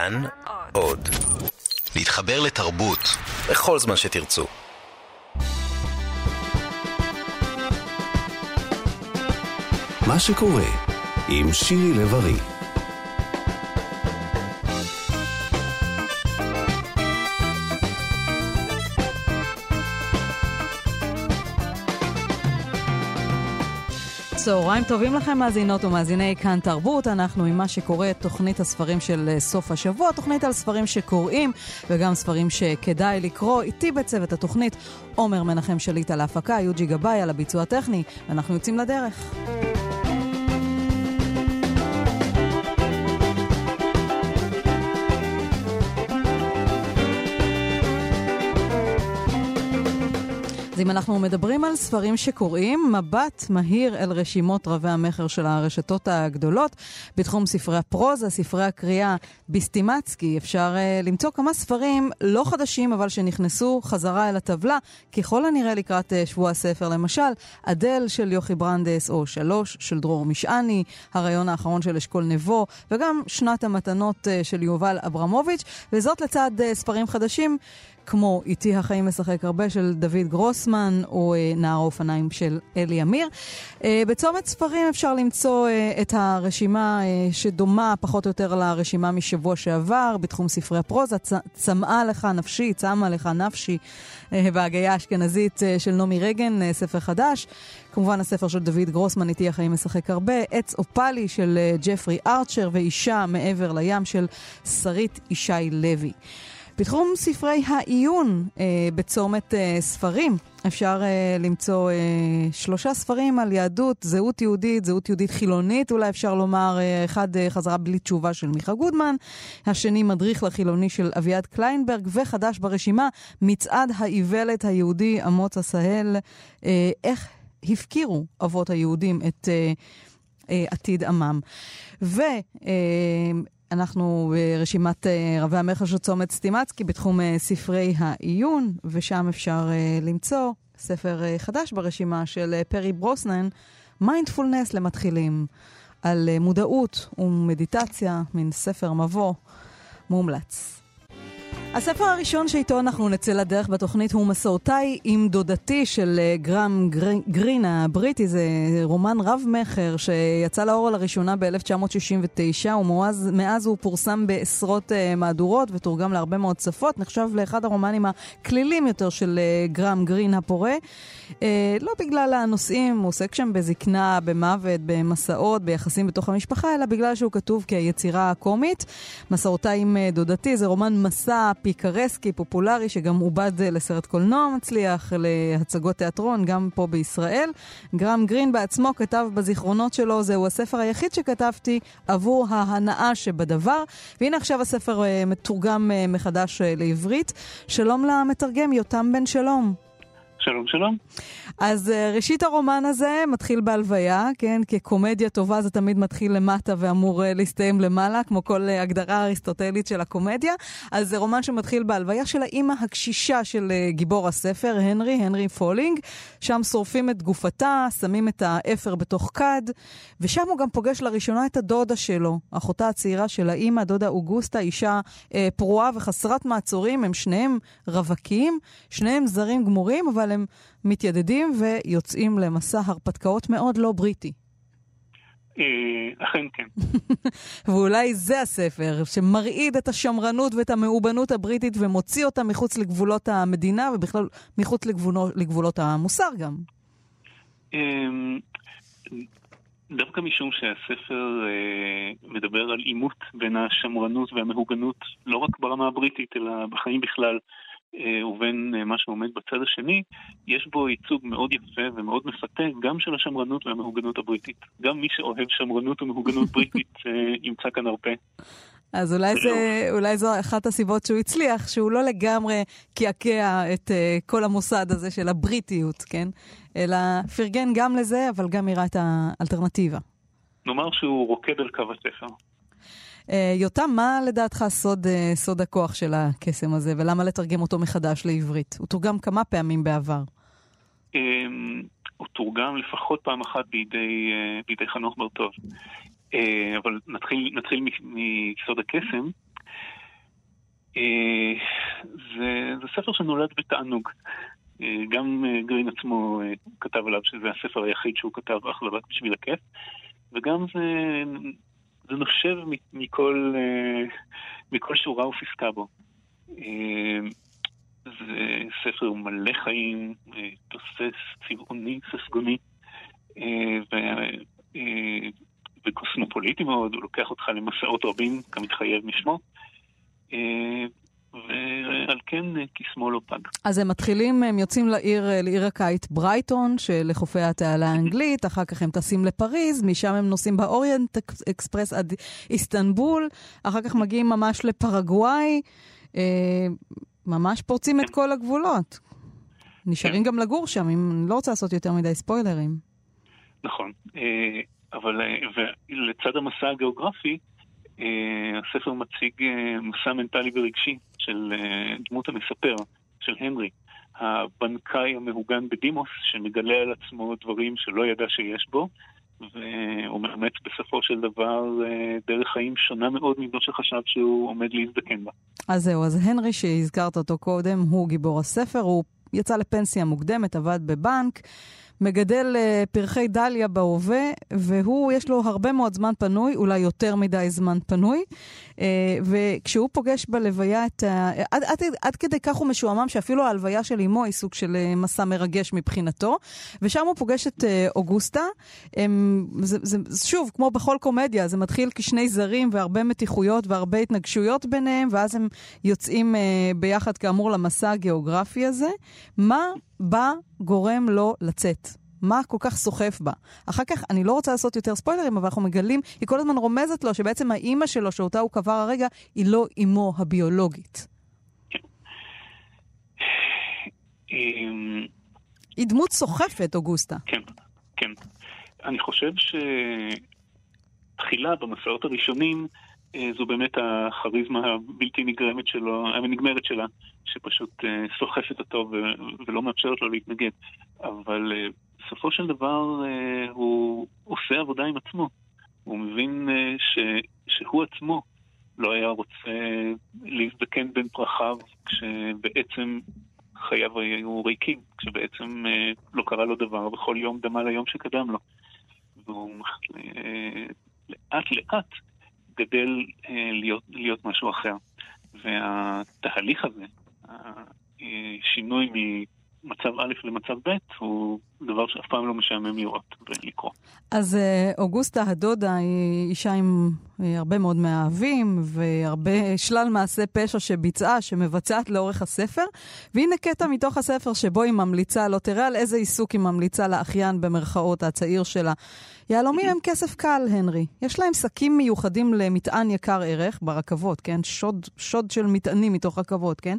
כאן עוד. להתחבר לתרבות בכל זמן שתרצו. מה שקורה עם שירי לב-ארי צהריים טובים לכם, מאזינות ומאזיני כאן תרבות. אנחנו עם מה שקורה, תוכנית הספרים של אה, סוף השבוע, תוכנית על ספרים שקוראים וגם ספרים שכדאי לקרוא. איתי בצוות התוכנית עומר מנחם שליט על ההפקה, יוג'י גבאי על הביצוע הטכני, ואנחנו יוצאים לדרך. אז אם אנחנו מדברים על ספרים שקוראים, מבט מהיר אל רשימות רבי המכר של הרשתות הגדולות. בתחום ספרי הפרוזה, ספרי הקריאה ביסטימצקי, אפשר uh, למצוא כמה ספרים לא חדשים, אבל שנכנסו חזרה אל הטבלה, ככל הנראה לקראת uh, שבוע הספר. למשל, אדל של יוכי ברנדס, או שלוש של דרור משעני, הרעיון האחרון של אשכול נבו, וגם שנת המתנות uh, של יובל אברמוביץ', וזאת לצד uh, ספרים חדשים. כמו איתי החיים משחק הרבה של דוד גרוסמן, או אה, נער האופניים של אלי אמיר. אה, בצומת ספרים אפשר למצוא אה, את הרשימה שדומה פחות או יותר לרשימה משבוע שעבר, בתחום ספרי הפרוזה, צמאה לך נפשי, צמה לך נפשי, בהגייה האשכנזית של נעמי רגן, ספר חדש. כמובן הספר של דוד גרוסמן, איתי החיים משחק הרבה, עץ אופלי של ג'פרי ארצ'ר, ואישה מעבר לים של שרית ישי לוי. בתחום ספרי העיון אה, בצומת אה, ספרים, אפשר אה, למצוא אה, שלושה ספרים על יהדות, זהות יהודית, זהות יהודית חילונית, אולי אפשר לומר, אה, אחד אה, חזרה בלי תשובה של מיכה גודמן, השני מדריך לחילוני של אביעד קליינברג, וחדש ברשימה, מצעד האיוולת היהודי אמוץ עשהאל, אה, איך הפקירו אבות היהודים את אה, אה, עתיד עמם. ו... אה, אנחנו ברשימת uh, רבי המכר של צומת סטימצקי בתחום uh, ספרי העיון, ושם אפשר uh, למצוא ספר חדש ברשימה של פרי ברוסנן, מיינדפולנס למתחילים, על מודעות ומדיטציה, מין ספר מבוא מומלץ. הספר הראשון שאיתו אנחנו נצא לדרך בתוכנית הוא מסעותיי עם דודתי של אה, גרם גרין הבריטי. זה רומן רב-מכר שיצא לאור לראשונה ב-1969, ומאז הוא פורסם בעשרות אה, מהדורות ותורגם להרבה מאוד שפות. נחשב לאחד הרומנים הקלילים יותר של אה, גרם גרין הפורה. Uh, לא בגלל הנושאים, הוא עוסק שם בזקנה, במוות, במסעות, ביחסים בתוך המשפחה, אלא בגלל שהוא כתוב כיצירה קומית. מסורתאי עם uh, דודתי זה רומן מסע פיקרסקי, פופולרי, שגם עובד לסרט קולנוע מצליח, להצגות תיאטרון, גם פה בישראל. גרם גרין בעצמו כתב בזיכרונות שלו, זהו הספר היחיד שכתבתי עבור ההנאה שבדבר. והנה עכשיו הספר מתורגם מחדש לעברית. שלום למתרגם, יותם בן שלום. שלום, שלום. אז אה, ראשית הרומן הזה מתחיל בהלוויה, כן? כקומדיה טובה זה תמיד מתחיל למטה ואמור אה, להסתיים למעלה, כמו כל אה, הגדרה אריסטוטלית של הקומדיה. אז זה רומן שמתחיל בהלוויה של האימא הקשישה של גיבור הספר, הנרי, הנרי פולינג. שם שורפים את גופתה, שמים את האפר בתוך כד, ושם הוא גם פוגש לראשונה את הדודה שלו, אחותה הצעירה של האימא, דודה אוגוסטה, אישה אה, פרועה וחסרת מעצורים. הם שניהם רווקים, שניהם זרים גמורים, אבל הם מתיידדים ויוצאים למסע הרפתקאות מאוד לא בריטי. אכן כן. ואולי זה הספר שמרעיד את השמרנות ואת המאובנות הבריטית ומוציא אותה מחוץ לגבולות המדינה ובכלל מחוץ לגבולות, לגבולות המוסר גם. דווקא משום שהספר מדבר על עימות בין השמרנות והמהוגנות לא רק ברמה הבריטית אלא בחיים בכלל. ובין מה שעומד בצד השני, יש בו ייצוג מאוד יפה ומאוד מפתה גם של השמרנות והמהוגנות הבריטית. גם מי שאוהב שמרנות ומהוגנות בריטית ימצא כאן הרבה. אז אולי, זה, אולי זו אחת הסיבות שהוא הצליח, שהוא לא לגמרי קעקע את uh, כל המוסד הזה של הבריטיות, כן? אלא פרגן גם לזה, אבל גם הראה את האלטרנטיבה. נאמר שהוא רוקד על קו הספר. יותם, מה לדעתך סוד, סוד הכוח של הקסם הזה, ולמה לתרגם אותו מחדש לעברית? הוא תורגם כמה פעמים בעבר. הוא תורגם לפחות פעם אחת בידי, בידי חנוך בר-טוב. אבל נתחיל, נתחיל מסוד הקסם. זה, זה ספר שנולד בתענוג. גם גרין עצמו כתב עליו שזה הספר היחיד שהוא כתב אך ורק בשביל הכיף, וגם זה, זה נושב מכל, מכל שורה ופסקה בו. זה ספר מלא חיים, תוסס, צבעוני, ססגוני, וקוסמופוליטי מאוד, הוא לוקח אותך למסעות רבים, כמתחייב משמו. ועל כן קסמו לא פג. אז הם מתחילים, הם יוצאים לעיר, לעיר הקיץ ברייטון, שלחופי התעלה האנגלית, אחר כך הם טסים לפריז, משם הם נוסעים באוריינט אקספרס עד איסטנבול, אחר כך מגיעים ממש לפרגוואי, אה, ממש פורצים את כן. כל הגבולות. נשארים כן. גם לגור שם, אם אני לא רוצה לעשות יותר מדי ספוילרים. נכון, אה, אבל אה, לצד המסע הגיאוגרפי, אה, הספר מציג מסע מנטלי ורגשי של דמות המספר, של הנרי, הבנקאי המהוגן בדימוס, שמגלה על עצמו דברים שלא ידע שיש בו, והוא מאמץ בסופו של דבר דרך חיים שונה מאוד מזו שחשב שהוא עומד להזדקן בה. אז זהו, אז הנרי שהזכרת אותו קודם, הוא גיבור הספר, הוא יצא לפנסיה מוקדמת, עבד בבנק. מגדל uh, פרחי דליה בהווה, והוא, יש לו הרבה מאוד זמן פנוי, אולי יותר מדי זמן פנוי. Uh, וכשהוא פוגש בלוויה את ה... עד, עד, עד כדי כך הוא משועמם שאפילו ההלוויה של אמו היא סוג של uh, מסע מרגש מבחינתו. ושם הוא פוגש את uh, אוגוסטה. הם, זה, זה, שוב, כמו בכל קומדיה, זה מתחיל כשני זרים והרבה מתיחויות והרבה התנגשויות ביניהם, ואז הם יוצאים uh, ביחד כאמור למסע הגיאוגרפי הזה. מה בה גורם לו לצאת. מה כל כך סוחף בה. אחר כך, אני לא רוצה לעשות יותר ספוילרים, אבל אנחנו מגלים, היא כל הזמן רומזת לו שבעצם האימא שלו, שאותה הוא קבר הרגע, היא לא אימו הביולוגית. היא דמות סוחפת, אוגוסטה. כן, כן. אני חושב שתחילה, במסעות הראשונים, זו באמת הכריזמה הבלתי נגרמת שלו, הנגמרת שלה, שפשוט אה, סוחפת אותו ולא מאפשרת לו להתנגד. אבל אה, בסופו של דבר הוא עושה עבודה עם עצמו. הוא מבין ש, שהוא עצמו לא היה רוצה להזדקן בין פרחיו כשבעצם חייו היו ריקים, כשבעצם לא קרה לו דבר, וכל יום דמה ליום שקדם לו. והוא לאט לאט גדל אה, להיות, להיות משהו אחר. והתהליך הזה, השינוי ממצב א' למצב ב', הוא דבר שאף פעם לא משעמם לראות ולקרוא. אז אה, אוגוסטה הדודה היא אישה עם אה, הרבה מאוד מאהבים והרבה שלל מעשי פשע שביצעה, שמבצעת לאורך הספר. והנה קטע מתוך הספר שבו היא ממליצה, לא תראה על איזה עיסוק היא ממליצה לאחיין במרכאות הצעיר שלה. יהלומים הם כסף קל, הנרי. יש להם שקים מיוחדים למטען יקר ערך, ברכבות, כן? שוד, שוד של מטענים מתוך רכבות, כן?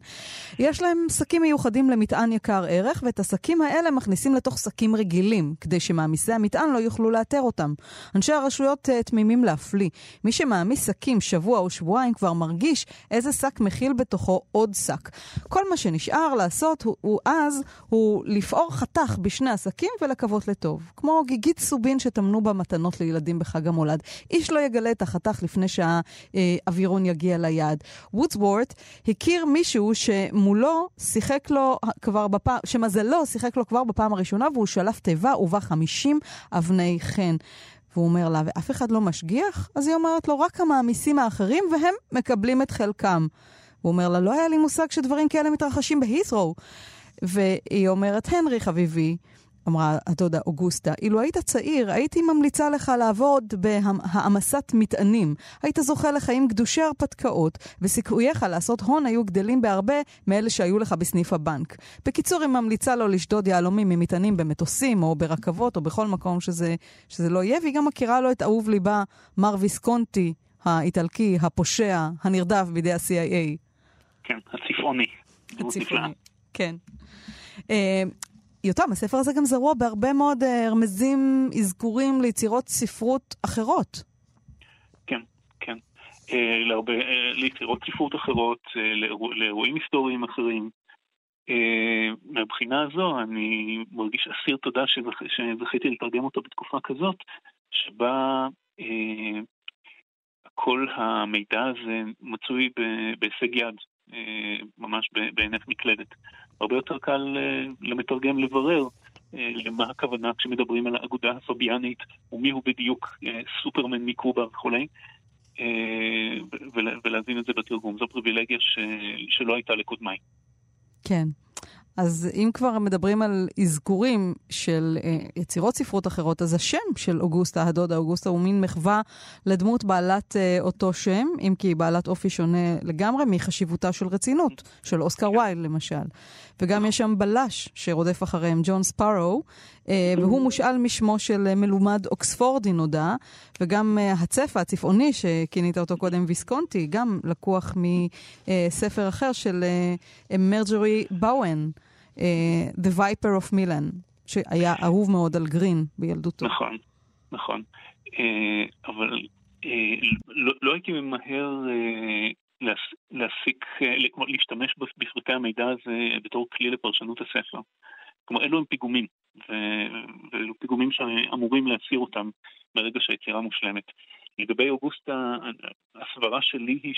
יש להם שקים מיוחדים למטען יקר ערך, ואת השקים האלה מכניסים לתוך שקים רגילים, כדי שמעמיסי המטען לא יוכלו לאתר אותם. אנשי הרשויות uh, תמימים להפליא. מי שמעמיס שקים שבוע או שבועיים כבר מרגיש איזה שק מכיל בתוכו עוד שק. כל מה שנשאר לעשות הוא, הוא אז, הוא לפעור חתך בשני השקים ולקוות לטוב. כמו גיגית סובין שטמנו בה מתנות לילדים בחג המולד. איש לא יגלה את החתך לפני שהאווירון יגיע ליעד. וודסוורט הכיר מישהו שמולו שיחק לו כבר בפעם, שמזלו שיחק לו כבר בפעם הראשונה והוא שלף תיבה ובה 50 אבני חן. והוא אומר לה, ואף אחד לא משגיח? אז היא אומרת לו, רק המעמיסים האחרים, והם מקבלים את חלקם. הוא אומר לה, לא היה לי מושג שדברים כאלה מתרחשים בהית'רו. והיא אומרת, הנרי חביבי, אמרה הדודה אוגוסטה, אילו היית צעיר, הייתי ממליצה לך לעבוד בהעמסת מטענים. היית זוכה לחיים גדושי הרפתקאות, וסיכוייך לעשות הון היו גדלים בהרבה מאלה שהיו לך בסניף הבנק. בקיצור, היא ממליצה לו לשדוד יהלומים ממטענים במטוסים, או ברכבות, או בכל מקום שזה, שזה לא יהיה, והיא גם מכירה לו את אהוב ליבה, מר ויסקונטי, האיטלקי, הפושע, הנרדף בידי ה-CIA. כן, הצפעוני. הצפעוני, כן. יותם, הספר הזה גם זרוע בהרבה מאוד אה, רמזים, אזכורים ליצירות ספרות אחרות. כן, כן. אה, להרבה, אה, ליצירות ספרות אחרות, לאירוע, לאירועים היסטוריים אחרים. מהבחינה הזו אני מרגיש אסיר תודה שזכ... שזכיתי לתרגם אותו בתקופה כזאת, שבה כל המידע הזה מצוי בהישג יד. ממש בהינף מקלדת. הרבה יותר קל למתרגם לברר למה הכוונה כשמדברים על האגודה הפביאנית, ומי הוא בדיוק סופרמן מקובה וכולי. ולהבין את זה בתרגום. זו פריבילגיה ש... שלא הייתה לקודמיי. כן. אז אם כבר מדברים על אזכורים של אה, יצירות ספרות אחרות, אז השם של אוגוסטה, הדודה אוגוסטה, הוא מין מחווה לדמות בעלת אה, אותו שם, אם כי היא בעלת אופי שונה לגמרי מחשיבותה של רצינות, של אוסקר כן. וייל למשל. וגם יש שם בלש שרודף אחריהם, ג'ון ספארו, והוא מושאל משמו של אה, מלומד אוקספורדי נודע, וגם אה, הצפע הצפעוני שכינית אותו קודם ויסקונטי, גם לקוח מספר אחר של מרג'ורי באואן, The Viper of Milan, שהיה אהוב מאוד על גרין בילדותו. נכון, נכון. אבל לא, לא הייתי ממהר להסיק, להשתמש בפרטי המידע הזה בתור כלי לפרשנות הספר. כלומר, אלו הם פיגומים, ואלו פיגומים שאמורים להסיר אותם ברגע שהיצירה מושלמת. לגבי אוגוסטה, הסברה שלי היא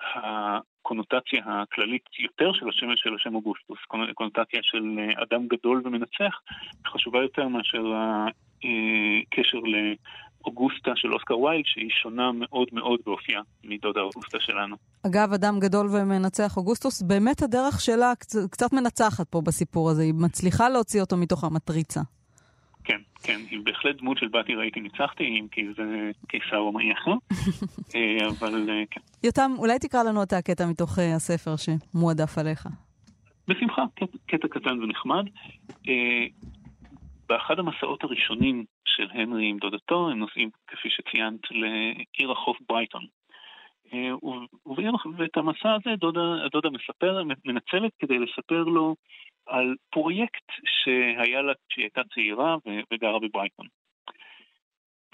שהקונוטציה הכללית יותר של השם של השם אוגוסטוס, קונוטציה של אדם גדול ומנצח, חשובה יותר מאשר הקשר אוגוסטה של אוסקר ויילד, שהיא שונה מאוד מאוד באופייה מדודה אוגוסטה שלנו. אגב, אדם גדול ומנצח אוגוסטוס, באמת הדרך שלה קצת, מנצחת פה בסיפור הזה, היא מצליחה להוציא אותו מתוך המטריצה. כן, כן, היא בהחלט דמות של באתי ראיתי ניצחתי, אם כי זה קיסר רומאי אחר, אה, אבל אה, כן. יותם, אולי תקרא לנו את הקטע מתוך אה, הספר שמועדף עליך. בשמחה, קטע קטן ונחמד. באחד המסעות הראשונים של הנרי עם דודתו, הם נוסעים, כפי שציינת, לעיר החוף ברייטון. אה, ואת המסע הזה דודה, דודה מספר, מנצלת כדי לספר לו על פרויקט שהיה לה כשהיא הייתה צעירה וגרה בברייטון.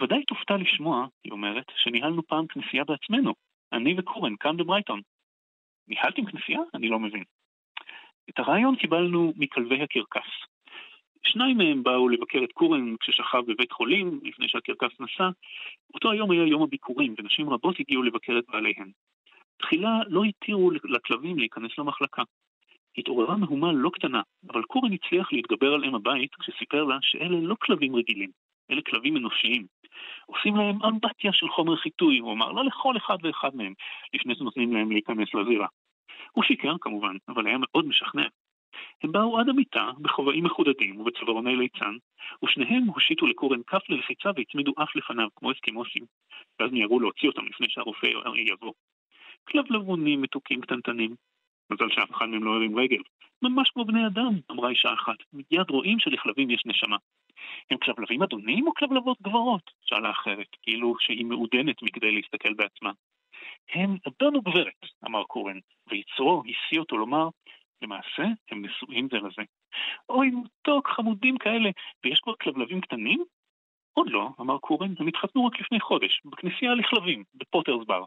ודאי תופתע לשמוע, היא אומרת, שניהלנו פעם כנסייה בעצמנו, אני וקורן, כאן בברייטון. ניהלתם כנסייה? אני לא מבין. את הרעיון קיבלנו מכלבי הקרקס, שניים מהם באו לבקר את קורן כששכב בבית חולים, לפני שהקרקס נסע. אותו היום היה יום הביקורים, ונשים רבות הגיעו לבקר את בעליהן. תחילה לא התירו לכלבים להיכנס למחלקה. התעוררה מהומה לא קטנה, אבל קורן הצליח להתגבר על אם הבית כשסיפר לה שאלה לא כלבים רגילים, אלה כלבים אנושיים. עושים להם אמבטיה של חומר חיטוי, הוא אמר, לא לכל אחד ואחד מהם, לפני שנותנים להם להיכנס לזירה. הוא שיקר כמובן, אבל היה מאוד משכנע. הם באו עד המיטה בחובעים מחודדים ובצווארוני ליצן, ושניהם הושיטו לקורן כף ללחיצה והצמידו אף לפניו, כמו אסקימוסים, ואז מיהרו להוציא אותם לפני שהרופא יבוא. כלבלבונים מתוקים קטנטנים. מזל שאף אחד מהם לא הרים רגל. ממש כמו בני אדם, אמרה אישה אחת. מיד רואים שלכלבים יש נשמה. הם כלבלבים אדונים או כלבלבות גברות? שאלה אחרת, כאילו שהיא מעודנת מכדי להסתכל בעצמה. הם אדון וגברת, אמר קורן, ויצרו השיא אותו לומר, למעשה, הם נשואים זה לזה. אוי, מתוק, חמודים כאלה. ויש כבר כלבלבים קטנים? עוד לא, אמר קורן, הם התחתנו רק לפני חודש, בכנסייה לכלבים, בפוטרסבר.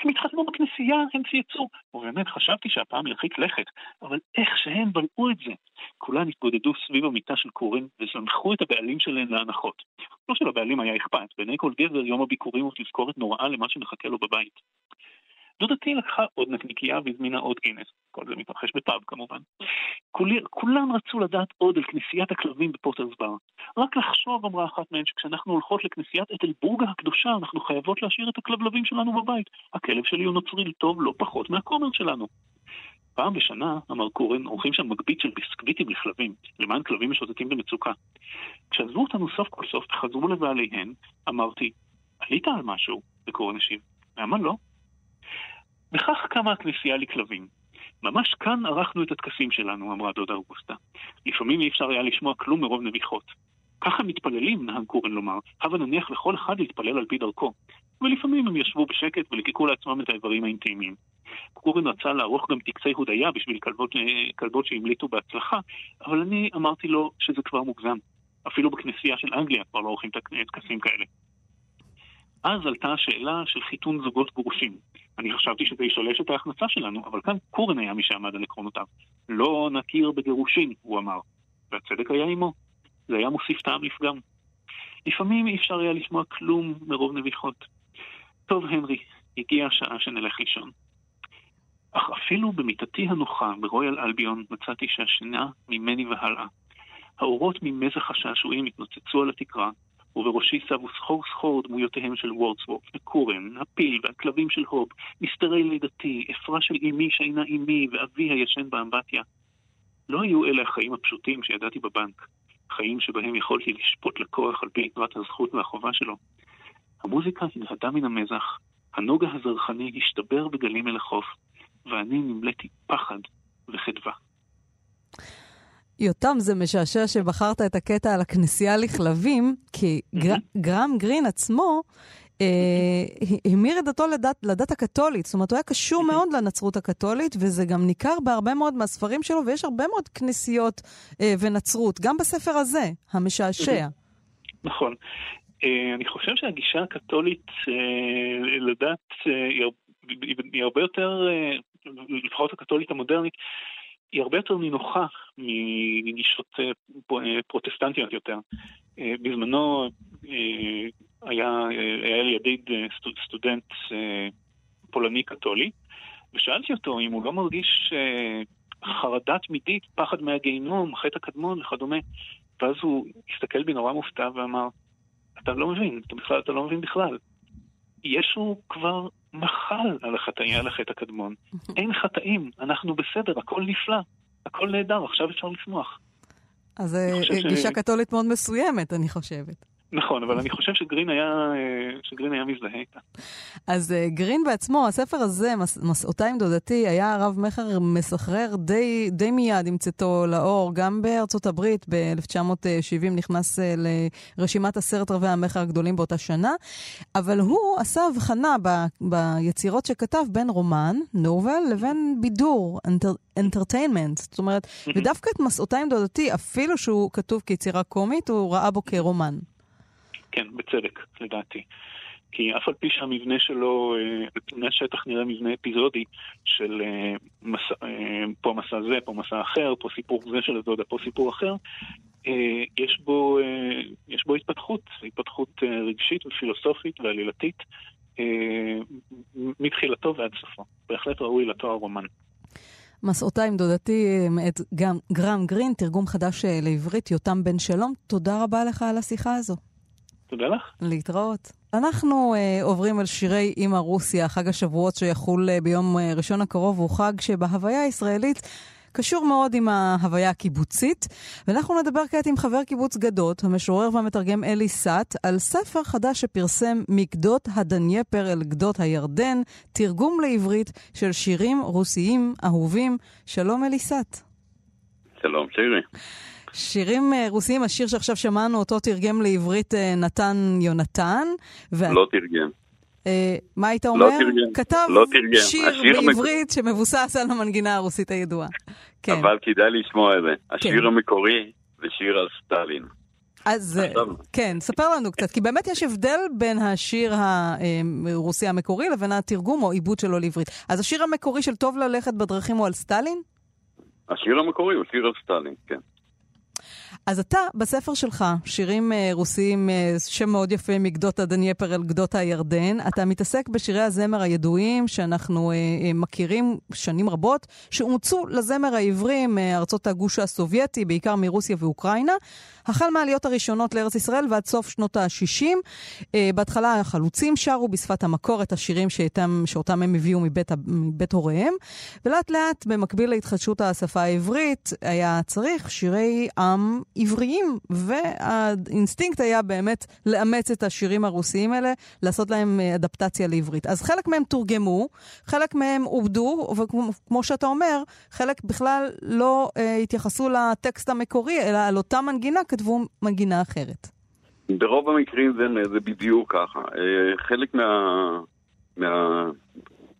הם התחתנו בכנסייה, הם צייצו. ובאמת, חשבתי שהפעם ירחיק לכת, אבל איך שהם בלעו את זה. כולן התגודדו סביב המיטה של קורן וזנחו את הבעלים שלהן להנחות. לא שלבעלים היה אכפת, בעיני כל גבר יום הביקורים הוא תזכורת נוראה למה שמחכה לו בבית. דודתי לקחה עוד נקניקייה והזמינה עוד גינס. כל זה מתרחש בפאב כמובן. כולי, כולן רצו לדעת עוד על כנסיית הכלבים בפוטרסבר. רק לחשוב, אמרה אחת מהן, שכשאנחנו הולכות לכנסיית אתלבורגה הקדושה, אנחנו חייבות להשאיר את הכלבלבים שלנו בבית. הכלב שלי הוא נוצרי טוב לא פחות מהכומר שלנו. פעם בשנה, אמר קורן, עורכים שם מגבית של ביסקוויטים לכלבים, למען כלבים משוטטים במצוקה. כשעזבו אותנו סוף כל סוף וחזרו לבעליהן, אמרתי, עלית על משהו? וקורן השיב, למה לא? וכך קמה הכנסייה לכלבים. ממש כאן ערכנו את הטקסים שלנו, אמרה דודה אוגוסטה. לפעמים אי אפשר היה לשמוע כלום מרוב נביחות. ככה מתפללים, נהג קורן לומר, הבה נניח לכל אחד להתפלל על פי דרכו. ולפעמים הם ישבו בשקט ולקקו לעצמם את האיברים האינטימיים. קורן רצה לערוך גם טקסי הודיה בשביל כלבות, כלבות שהמליטו בהצלחה, אבל אני אמרתי לו שזה כבר מוגזם. אפילו בכנסייה של אנגליה כבר לא עורכים טקסים כאלה. אז עלתה השאלה של חיתון זוגות גרושים. אני חשבתי שזה ישלש את ההכנסה שלנו, אבל כאן קורן היה מי שעמד על עקרונותיו. לא נכיר בגירושין, הוא אמר. והצדק היה עמו. זה היה מוסיף טעם לפגם. לפעמים אי אפשר היה לשמוע כלום מרוב נביחות. טוב, הנרי, הגיעה השעה שנלך לישון. אך אפילו במיטתי הנוחה ברויאל אלביון מצאתי שהשינה ממני והלאה. האורות ממזח השעשועים התנוצצו על התקרה, ובראשי סבו סחור סחור דמויותיהם של וורדסוורף, וקורן, הפיל והכלבים של הוב, מסתרי לידתי, אפרה של אמי שאינה אמי, ואבי הישן באמבטיה. לא היו אלה החיים הפשוטים שידעתי בבנק, חיים שבהם יכולתי לשפוט לקוח על פי יתרת הזכות והחובה שלו. המוזיקה הנהדה מן המזח, הנוגה הזרחני השתבר בגלים אל החוף, ואני נמלאתי פחד וחדווה. יותם, זה משעשע שבחרת את הקטע על הכנסייה לכלבים, כי גר, גרם גרין עצמו אה, המיר את דתו לדת, לדת הקתולית. זאת אומרת, הוא היה קשור מאוד לנצרות הקתולית, וזה גם ניכר בהרבה מאוד מהספרים שלו, ויש הרבה מאוד כנסיות אה, ונצרות, גם בספר הזה, המשעשע. נכון. אה, אני חושב שהגישה הקתולית אה, לדת אה, היא הרבה יותר, לפחות הקתולית המודרנית, היא הרבה יותר נינוחה מגישות אה, אה, פרוטסטנטיות יותר. אה, בזמנו היה, היה לי ידיד סטודנט פולני קתולי, ושאלתי אותו אם הוא לא מרגיש חרדה תמידית, פחד מהגיהינום, חטא הקדמון וכדומה. ואז הוא הסתכל בי נורא מופתע ואמר, אתה לא מבין, אתה בכלל, אתה לא מבין בכלל. ישו כבר מחל על החטאים, על החטא הקדמון. אין חטאים, אנחנו בסדר, הכל נפלא, הכל נהדר, עכשיו אפשר לשמוח. אז אה, גישה ש... קתולית מאוד מסוימת, אני חושבת. נכון, אבל אני חושב שגרין היה, אה, שגרין היה מזדהה איתה. אז אה, גרין בעצמו, הספר הזה, מס, מסעותיי עם דודתי, היה רב-מכר מסחרר די, די מיד עם צאתו לאור. גם בארצות הברית ב-1970 נכנס אה, לרשימת עשרת רבי המכר הגדולים באותה שנה, אבל הוא עשה הבחנה ב, ביצירות שכתב בין רומן, נובל, לבין בידור, אנטרטיינמנט. זאת אומרת, ודווקא את מסעותיי עם דודתי, אפילו שהוא כתוב כיצירה קומית, הוא ראה בו כרומן. כן, בצדק, לדעתי. כי אף על פי שהמבנה שלו, על אה, פני השטח נראה מבנה אפיזודי של אה, מסע, אה, פה מסע זה, פה מסע אחר, פה סיפור זה של הדודה, פה סיפור אחר, יש בו, יש בו התפתחות, התפתחות רגשית ופילוסופית ועלילתית מתחילתו ועד סופו. בהחלט ראוי לתואר רומן. מסעותיי עם דודתי מאת גרם גרין, תרגום חדש לעברית, יותם בן שלום. תודה רבה לך על השיחה הזו. תודה לך. להתראות. אנחנו uh, עוברים על שירי אימא רוסיה, חג השבועות שיחול uh, ביום uh, ראשון הקרוב, הוא חג שבהוויה הישראלית קשור מאוד עם ההוויה הקיבוצית. ואנחנו נדבר כעת עם חבר קיבוץ גדות, המשורר והמתרגם אלי סאט, על ספר חדש שפרסם מגדות הדנייפר אל גדות הירדן, תרגום לעברית של שירים רוסיים אהובים. שלום אלי סאט. שלום שירי. שירים אה, רוסיים, השיר שעכשיו שמענו, אותו תרגם לעברית אה, נתן יונתן. ו... לא תרגם. Uh, מה היית לא אומר? לא תרגם. כתב לא תרגם. שיר בעברית המק... שמבוסס על המנגינה הרוסית הידועה. כן. אבל כדאי לשמוע את זה. השיר כן. המקורי זה שיר על סטלין. אז כן, ספר לנו קצת, כי באמת יש הבדל בין השיר הרוסי המקורי לבין התרגום או עיבוד שלו לעברית. אז השיר המקורי של טוב ללכת בדרכים הוא על סטלין? השיר המקורי הוא שיר על סטלין, כן. אז אתה, בספר שלך, שירים uh, רוסיים, uh, שם מאוד יפה, מגדות הדנייפר אל גדות הירדן, אתה מתעסק בשירי הזמר הידועים שאנחנו uh, מכירים שנים רבות, שאומצו לזמר העברי מארצות הגוש הסובייטי, בעיקר מרוסיה ואוקראינה. החל מהעליות הראשונות לארץ ישראל ועד סוף שנות ה-60. Uh, בהתחלה החלוצים שרו בשפת המקור את השירים שאיתם, שאותם הם הביאו מבית, מבית הוריהם, ולאט לאט, במקביל להתחדשות השפה העברית, היה צריך שירי עם עבריים, והאינסטינקט היה באמת לאמץ את השירים הרוסיים האלה, לעשות להם אה, אדפטציה לעברית. אז חלק מהם תורגמו, חלק מהם עובדו, וכמו שאתה אומר, חלק בכלל לא אה, התייחסו לטקסט המקורי, אלא על אותה מנגינה כתבו מנגינה אחרת. ברוב המקרים זה, זה בדיוק ככה. אה, חלק מה... מה...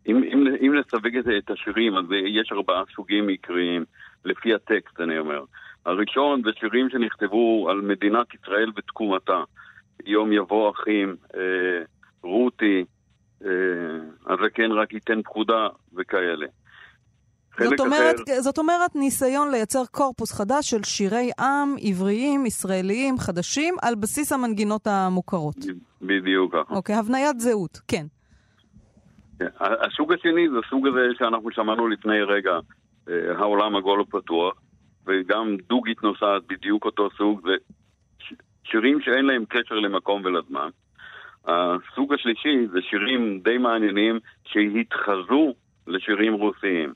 אם, אם, אם נסווג את, את השירים, אז יש ארבעה סוגים מקריים, לפי הטקסט, אני אומר. הראשון זה שירים שנכתבו על מדינת ישראל ותקומתה. יום יבוא אחים, אה, רותי, אה, הזקן רק ייתן פקודה וכאלה. זאת אומרת, אחר... זאת אומרת ניסיון לייצר קורפוס חדש של שירי עם עבריים, ישראליים, חדשים, על בסיס המנגינות המוכרות. בדיוק ככה. אוקיי, הבניית זהות, כן. כן, הסוג השני זה הסוג הזה שאנחנו שמענו לפני רגע, אה, העולם עגול ופתוח, וגם דוגית נוסעת בדיוק אותו סוג, זה שירים שאין להם קשר למקום ולזמן. הסוג השלישי זה שירים די מעניינים שהתחזו לשירים רוסיים.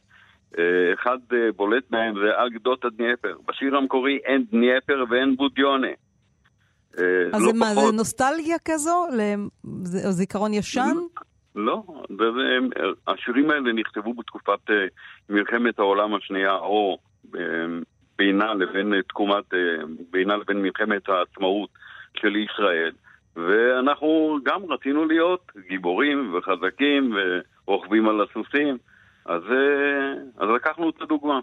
אה, אחד אה, בולט מהם זה על גדות הדניפר. בשיר המקורי אין דניפר ואין בודיונה. אז לא זה מה, פחות... זה נוסטלגיה כזו? זה זיכרון ישן? לא, זה, השירים האלה נכתבו בתקופת אה, מלחמת העולם השנייה, או בינה לבין תקומת, בינה לבין מלחמת העצמאות של ישראל. ואנחנו גם רצינו להיות גיבורים וחזקים ורוכבים על הסוסים, אז, אז לקחנו את הדוגמה.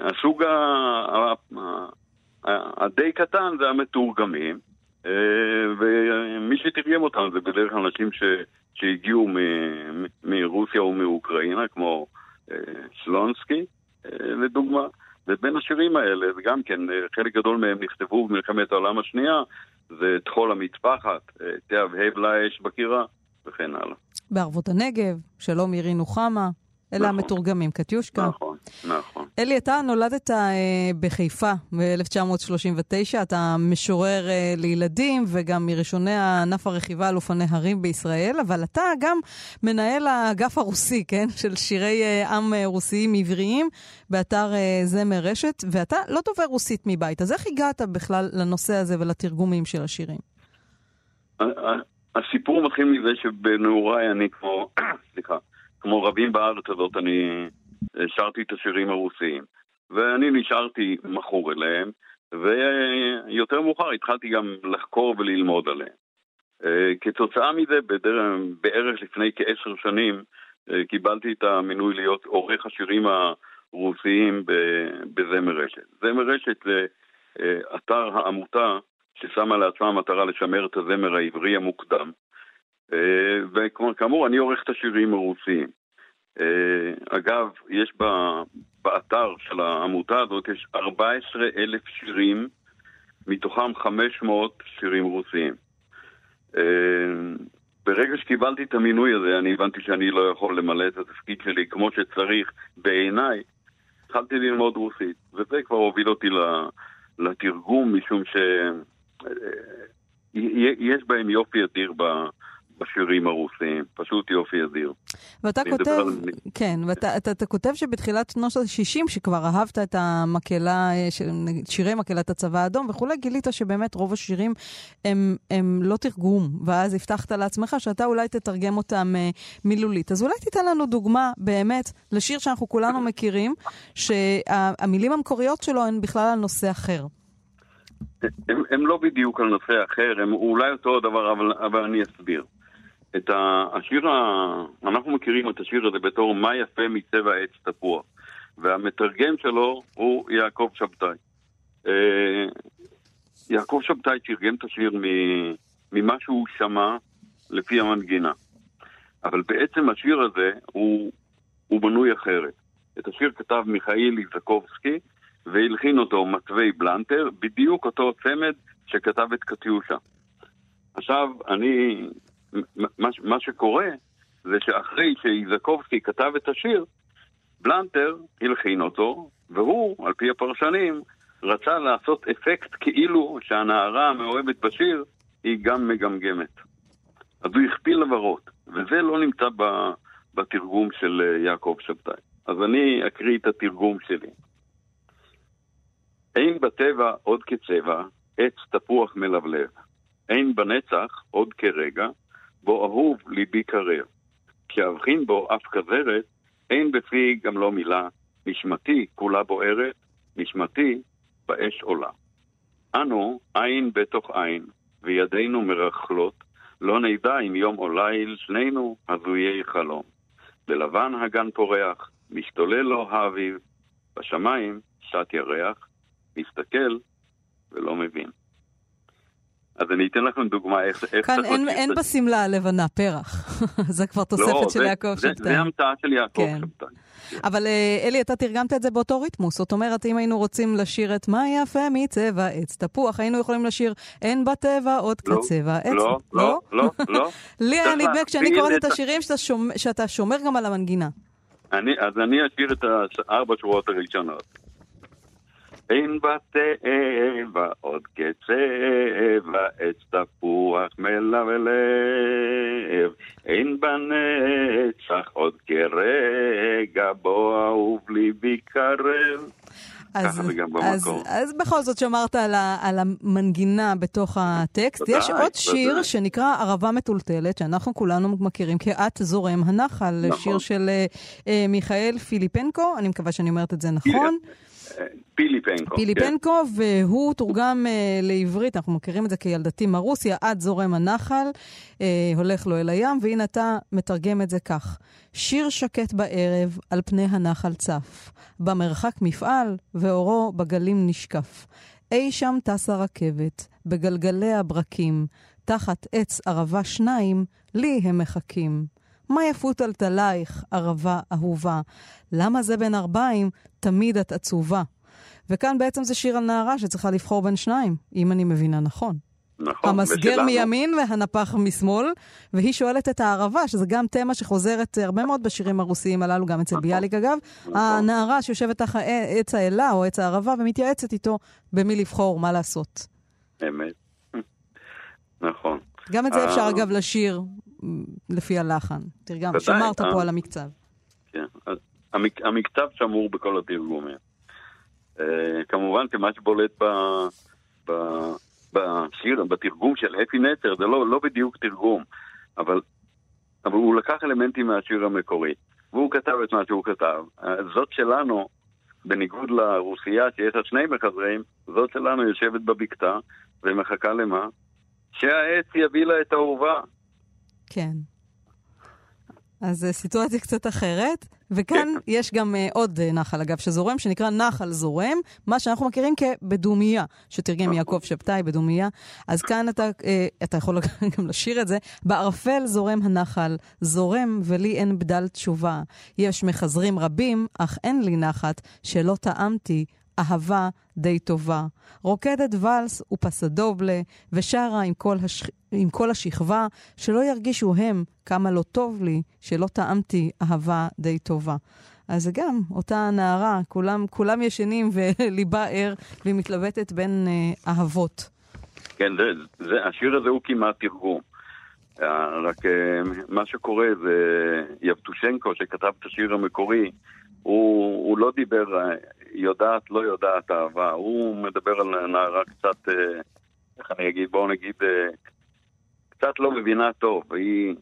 הסוג הדי קטן זה המתורגמים, ומי שתרגם אותם זה בדרך כלל אנשים ש, שהגיעו מ, מרוסיה ומאוקראינה, כמו שלונסקי, לדוגמה. ובין השירים האלה, וגם כן, חלק גדול מהם נכתבו במלחמת העולם השנייה, זה טחול המטפחת, תהבהב לה אש בקירה, וכן הלאה. בערבות הנגב, שלום עירי נוחמה. אלה נכון. המתורגמים, קטיושקה. נכון, נכון. אלי, אתה נולדת אה, בחיפה ב-1939, אתה משורר אה, לילדים וגם מראשוני ענף הרכיבה על אופני הרים בישראל, אבל אתה גם מנהל האגף הרוסי, כן? של שירי אה, עם אה, רוסיים עבריים באתר אה, זמר רשת, ואתה לא דובר רוסית מבית, אז איך הגעת בכלל לנושא הזה ולתרגומים של השירים? הסיפור מתחיל מזה שבנעוריי אני כמו, סליחה, כמו רבים בארץ הזאת, אני שרתי את השירים הרוסיים. ואני נשארתי מכור אליהם, ויותר מאוחר התחלתי גם לחקור וללמוד עליהם. אה, כתוצאה מזה, בדרך, בערך לפני כעשר שנים, אה, קיבלתי את המינוי להיות עורך השירים הרוסיים בזמר רשת. זמר רשת זה אה, אתר העמותה ששמה לעצמה מטרה לשמר את הזמר העברי המוקדם, אה, וכאמור, אני עורך את השירים הרוסיים. אה, אגב, יש באתר של העמותה הזאת, יש 14 אלף שירים, מתוכם 500 שירים רוסיים. אה, ברגע שקיבלתי את המינוי הזה, אני הבנתי שאני לא יכול למלא את התפקיד שלי כמו שצריך בעיניי. התחלתי ללמוד רוסית, וזה כבר הוביל אותי לתרגום, משום שיש בהם יופי אדיר בשירים הרוסיים, פשוט יופי אדיר. ואתה כותב, על... כן, ואתה אתה, אתה כותב שבתחילת שנות ה-60, שכבר אהבת את המקהלה, אה, שירי מקהלת הצבא האדום וכולי, גילית שבאמת רוב השירים הם, הם לא תרגום, ואז הבטחת לעצמך שאתה אולי תתרגם אותם אה, מילולית. אז אולי תיתן לנו דוגמה באמת לשיר שאנחנו כולנו מכירים, שהמילים המקוריות שלו הן בכלל על נושא אחר. הם, הם לא בדיוק על נושא אחר, הם אולי אותו דבר, אבל, אבל אני אסביר. את השיר, ה... אנחנו מכירים את השיר הזה בתור מה יפה מצבע עץ תפוח, והמתרגם שלו הוא יעקב שבתאי. אה, יעקב שבתאי תרגם את השיר ממה שהוא שמע לפי המנגינה. אבל בעצם השיר הזה הוא, הוא בנוי אחרת. את השיר כתב מיכאיל איזקובסקי והלחין אותו מתווי בלנטר, בדיוק אותו צמד שכתב את קטיושה. עכשיו, אני מה, מה שקורה זה שאחרי שאיזקובסקי כתב את השיר, בלנטר הלחין אותו, והוא, על פי הפרשנים, רצה לעשות אפקט כאילו שהנערה המאוהבת בשיר היא גם מגמגמת. אז הוא הכפיל לברות, וזה לא נמצא בתרגום של אה, יעקב שבתאי. אז אני אקריא את התרגום שלי. אין בטבע עוד כצבע, עץ תפוח מלבלב. אין בנצח עוד כרגע, בו אהוב ליבי קרב. כשאבחין בו אף כזרת, אין בפי גם לא מילה, נשמתי כולה בוערת, נשמתי באש עולה. אנו עין בתוך עין, וידינו מרכלות, לא נדע אם יום או ליל, שנינו הזויי חלום. בלבן הגן פורח, משתולל לו האביב, בשמיים שט ירח, מסתכל ולא מבין. אז אני אתן לכם דוגמה איך... איך כאן אין, אין בשמלה הלבנה פרח. זה כבר תוספת לא, של זה, יעקב שבתאי. זה המצאה של יעקב כן. שבתאי. אבל אה, אלי, אתה תרגמת את זה באותו ריתמוס. זאת אומרת, אם היינו רוצים לשיר את מה יפה מצבע עץ תפוח, היינו יכולים לשיר אין בטבע עוד לא, כצבע עץ. לא, לא, לא, לא. לי היה נדמה כשאני קוראת את השירים שאתה שומר- שאתה שומר גם על המנגינה. אני, אז אני אשאיר את הארבע שורות הראשונות. אין בטבע עוד כצבע, עץ תפוח מלבלב, אין בנצח עוד כרגע, בוא אהוב ליבי קרב. אז, אז. אז בכל זאת שמרת על, ה, על המנגינה בתוך הטקסט. ודאי, יש עוד שיר. שנקרא ערבה מטולטלת, שאנחנו כולנו מכירים כ"את זורם הנחל", נכון. שיר של אה, אה, מיכאל פיליפנקו, אני מקווה שאני אומרת את זה נכון. פיליפנקו. כן. פיליפנקו, והוא תורגם אה, לעברית, אנחנו מכירים את זה כילדתי מרוסיה, עד זורם הנחל, אה, הולך לו אל הים, והנה אתה מתרגם את זה כך: שיר שקט בערב, על פני הנחל צף, במרחק מפעל, ואורו בגלים נשקף. אי שם טסה רכבת, בגלגלי הברקים, תחת עץ ערבה שניים, לי הם מחכים. מה יפות טלטלייך, ערבה אהובה? למה זה בין ארבעים, תמיד את עצובה? וכאן בעצם זה שיר על נערה שצריכה לבחור בין שניים, אם אני מבינה נכון. נכון. המסגר ושלנו. מימין והנפח משמאל, והיא שואלת את הערבה, שזה גם תמה שחוזרת הרבה מאוד בשירים הרוסיים הללו, גם אצל נכון. ביאליק אגב. הנערה שיושבת תחת עץ האלה או עץ הערבה ומתייעצת איתו במי לבחור, מה לעשות. אמת. נכון. גם את זה אפשר אה. אגב לשיר לפי הלחן. תרגם, ודאי, שמרת אה. פה על המקצב. כן. המק- המקצב שמור בכל התרגומים. אה, כמובן שמה שבולט ב, ב, בשיר, בתרגום של אפי נצר, זה לא, לא בדיוק תרגום, אבל, אבל הוא לקח אלמנטים מהשיר המקורי, והוא כתב את מה שהוא כתב. אה, זאת שלנו, בניגוד לרוסייה שיש לה שני מחזרים, זאת שלנו יושבת בבקתה ומחכה למה? שהעץ יביא לה את האהובה. כן. אז זו סיטואציה קצת אחרת, וכאן כן. יש גם uh, עוד uh, נחל, אגב, שזורם, שנקרא נחל זורם, מה שאנחנו מכירים כבדומיה, שתרגם נכון. יעקב שבתאי, בדומיה. אז כאן אתה, uh, אתה יכול גם לשיר את זה. בערפל זורם הנחל, זורם ולי אין בדל תשובה. יש מחזרים רבים, אך אין לי נחת שלא טעמתי אהבה די טובה. רוקדת ואלס ופסדובלה, ושרה עם כל, השכ... עם כל השכבה, שלא ירגישו הם כמה לא טוב לי, שלא טעמתי אהבה די טובה. אז זה גם אותה נערה, כולם, כולם ישנים וליבה ער, והיא מתלבטת בין אה, אהבות. כן, זה, זה, השיר הזה הוא כמעט תרגום. אה, רק אה, מה שקורה זה יבטושנקו, שכתב את השיר המקורי, הוא, הוא לא דיבר אה, יודעת, לא יודעת אהבה, הוא מדבר על נערה קצת, אה, איך אני אגיד, בואו נגיד, אה, קצת לא מבינה טוב, והיא,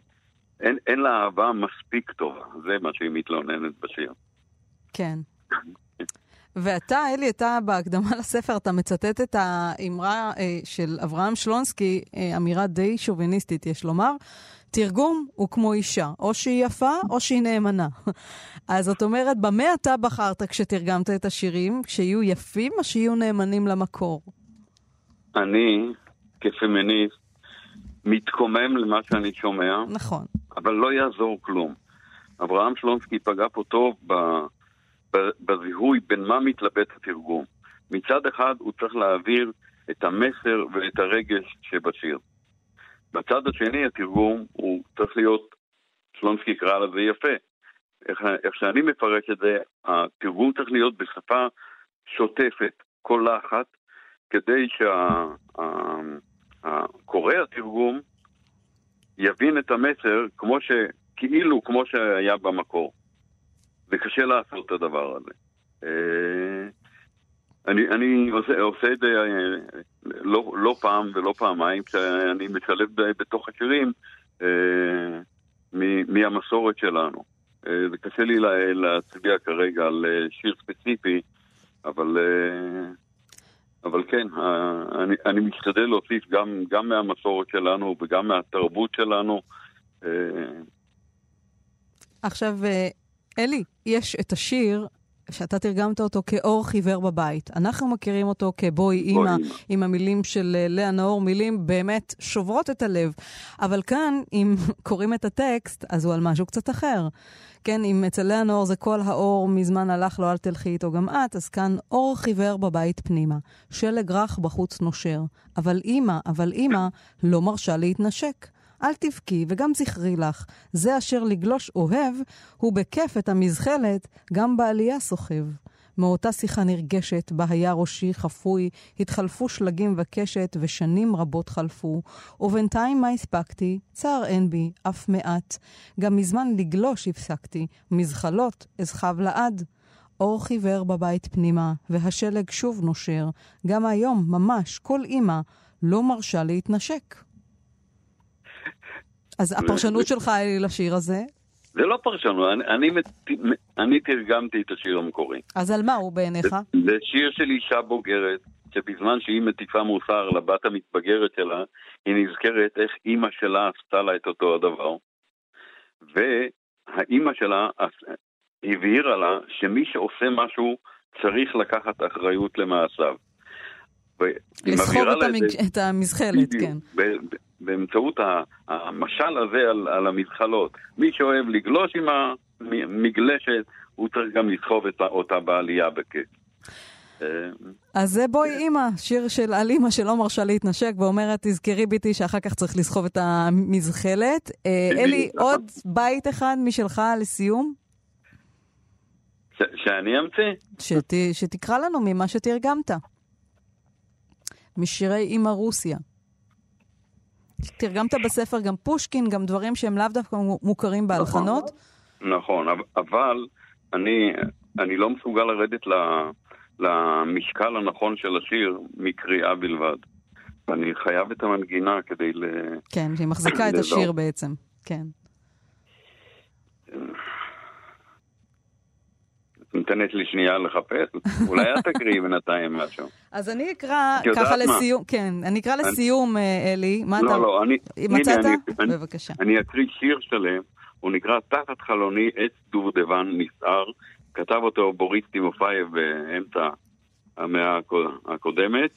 אין, אין לה אהבה מספיק טובה, זה מה שהיא מתלוננת בשיר. כן. ואתה, אלי, אתה בהקדמה לספר, אתה מצטט את האמרה אה, של אברהם שלונסקי, אה, אמירה די שוביניסטית, יש לומר. תרגום הוא כמו אישה, או שהיא יפה או שהיא נאמנה. אז זאת אומרת, במה אתה בחרת כשתרגמת את השירים? שיהיו יפים או שיהיו נאמנים למקור? אני, כפמיניסט, מתקומם למה שאני שומע, נכון. אבל לא יעזור כלום. אברהם שלונסקי פגע פה טוב ב, בזיהוי בין מה מתלבט התרגום. מצד אחד הוא צריך להעביר את המסר ואת הרגש שבשיר. בצד השני התרגום הוא צריך להיות, שלונסקי קרא לזה יפה. איך, איך שאני מפרש את זה, התרגום צריך להיות בשפה שוטפת, קולחת, כדי שהקורא התרגום יבין את המסר כמו ש... כאילו כמו שהיה במקור. זה קשה לעשות את הדבר הזה. אה, אני, אני עושה, עושה את זה אה, לא, לא פעם ולא פעמיים, כשאני משלב בתוך השירים אה, מהמסורת שלנו. זה קשה לי להצביע כרגע על שיר ספציפי, אבל, אבל כן, אני, אני משתדל להוסיף גם, גם מהמסורת שלנו וגם מהתרבות שלנו. עכשיו, אלי, יש את השיר שאתה תרגמת אותו כאור חיוור בבית. אנחנו מכירים אותו כבואי אימא, עם המילים של אה, לאה נאור, מילים באמת שוברות את הלב. אבל כאן, אם קוראים את הטקסט, אז הוא על משהו קצת אחר. כן, אם אצל לאה נאור זה כל האור מזמן הלך לו, אל תלכי איתו גם את, אז כאן אור חיוור בבית פנימה, שלג רך בחוץ נושר. אבל אימא, אבל אימא, לא מרשה להתנשק. אל תבכי וגם זכרי לך, זה אשר לגלוש אוהב, הוא בכיף את המזחלת, גם בעלייה סוחב. מאותה שיחה נרגשת, בה היה ראשי חפוי, התחלפו שלגים וקשת, ושנים רבות חלפו. ובינתיים מה הספקתי? צער אין בי, אף מעט. גם מזמן לגלוש הפסקתי, מזחלות אזכב לעד. אור חיוור בבית פנימה, והשלג שוב נושר. גם היום, ממש, כל אמא לא מרשה להתנשק. אז הפרשנות שלך היא לשיר הזה? זה לא פרשנות, אני, אני, אני תרגמתי את השיר המקורי. אז על מה הוא בעיניך? זה, זה שיר של אישה בוגרת, שבזמן שהיא מטיפה מוסר לבת המתבגרת שלה, היא נזכרת איך אימא שלה עשתה לה את אותו הדבר. והאימא שלה הבהירה לה שמי שעושה משהו צריך לקחת אחריות למעשיו. לסחוב את, המג... את המזחלת, כן. באמצעות המשל הזה על, על המזחלות. מי שאוהב לגלוש עם המגלשת, הוא צריך גם לסחוב את אותה בעלייה בכיף. אה, אז זה בואי אימא, שיר של על אימא שלא מרשה להתנשק ואומרת, תזכרי ביתי שאחר כך צריך לסחוב את המזחלת. אה, אלי, עוד בית אחד משלך לסיום? שאני אמציא? שתקרא לנו ממה שתרגמת. משירי אימא רוסיה. תרגמת בספר גם פושקין, גם דברים שהם לאו דווקא מוכרים בהלחנות? נכון, נכון אבל אני, אני לא מסוגל לרדת למשקל הנכון של השיר מקריאה בלבד. ואני חייב את המנגינה כדי ל... כן, שהיא מחזיקה את השיר בעצם, כן. נותנת לי שנייה לחפש, אולי את תקריאי בינתיים משהו. אז אני אקרא ככה לסיום, כן, אני אקרא לסיום, אה, אלי. מה לא, אתה... לא, אני... מצאת? בבקשה. אני אקריא שיר שלם, הוא נקרא תחת חלוני עץ דובדבן נסער, כתב אותו בוריס טימופייב באמצע המאה הקודמת.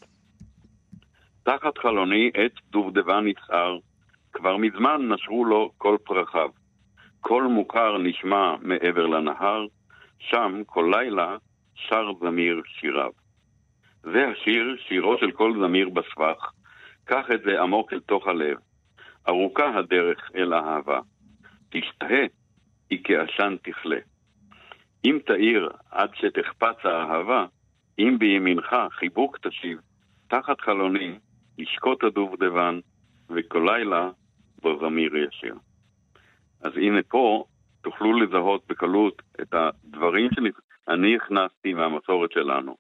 תחת חלוני עץ דובדבן נסער, כבר מזמן נשרו לו כל פרחיו. קול מוכר נשמע מעבר לנהר, שם כל לילה שר זמיר שיריו. זה השיר, שירו של כל זמיר בסבך. קח את זה עמוק אל תוך הלב. ארוכה הדרך אל האהבה. תשתהה, היא כעשן תכלה. אם תאיר עד שתחפץ האהבה, אם בימינך חיבוק תשיב, תחת חלוני ישקוט הדובדבן, וכל לילה בו זמיר ישיר. אז הנה פה תוכלו לזהות בקלות את הדברים שאני הכנסתי מהמסורת שלנו.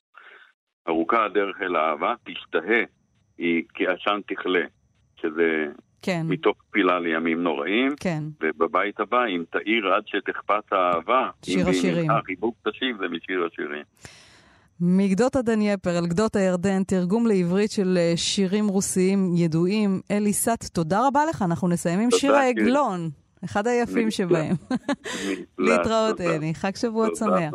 ארוכה הדרך אל האהבה, תשתהה, היא כעשן תכלה, שזה כן. מתוך תפילה לימים נוראים. כן. ובבית הבא, אם תאיר עד שתכפת האהבה, שיר השירים. אם חיבוק תשיב, זה משיר השירים. מגדות הדנייפר אל גדות הירדן, תרגום לעברית של אה, שירים רוסיים ידועים. אלי סאט, תודה רבה לך, אנחנו נסיים עם שיר העגלון. אחד היפים שבהם. להתראות, אלי. חג שבועות שמח.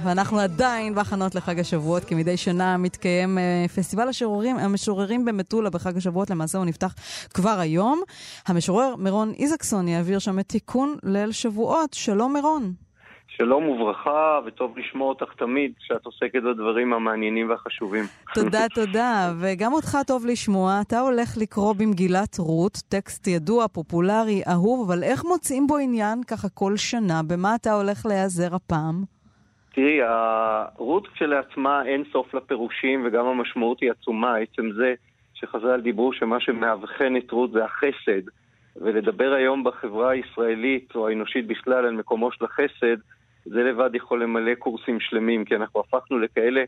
ואנחנו עדיין בהכנות לחג השבועות, כי מדי שנה מתקיים אה, פסטיבל השוררים, המשוררים במטולה בחג השבועות, למעשה הוא נפתח כבר היום. המשורר מירון איזקסון יעביר שם את תיקון ליל שבועות. שלום מירון. שלום וברכה, וטוב לשמוע אותך תמיד כשאת עוסקת בדברים המעניינים והחשובים. תודה, תודה. וגם אותך טוב לשמוע. אתה הולך לקרוא במגילת רות, טקסט ידוע, פופולרי, אהוב, אבל איך מוצאים בו עניין ככה כל שנה? במה אתה הולך להיעזר הפעם? תראי, רות כשלעצמה אין סוף לפירושים, וגם המשמעות היא עצומה. עצם זה שחז"ל דיברו שמה שמאבחן את רות זה החסד. ולדבר היום בחברה הישראלית או האנושית בכלל על מקומו של החסד, זה לבד יכול למלא קורסים שלמים, כי אנחנו הפכנו לכאלה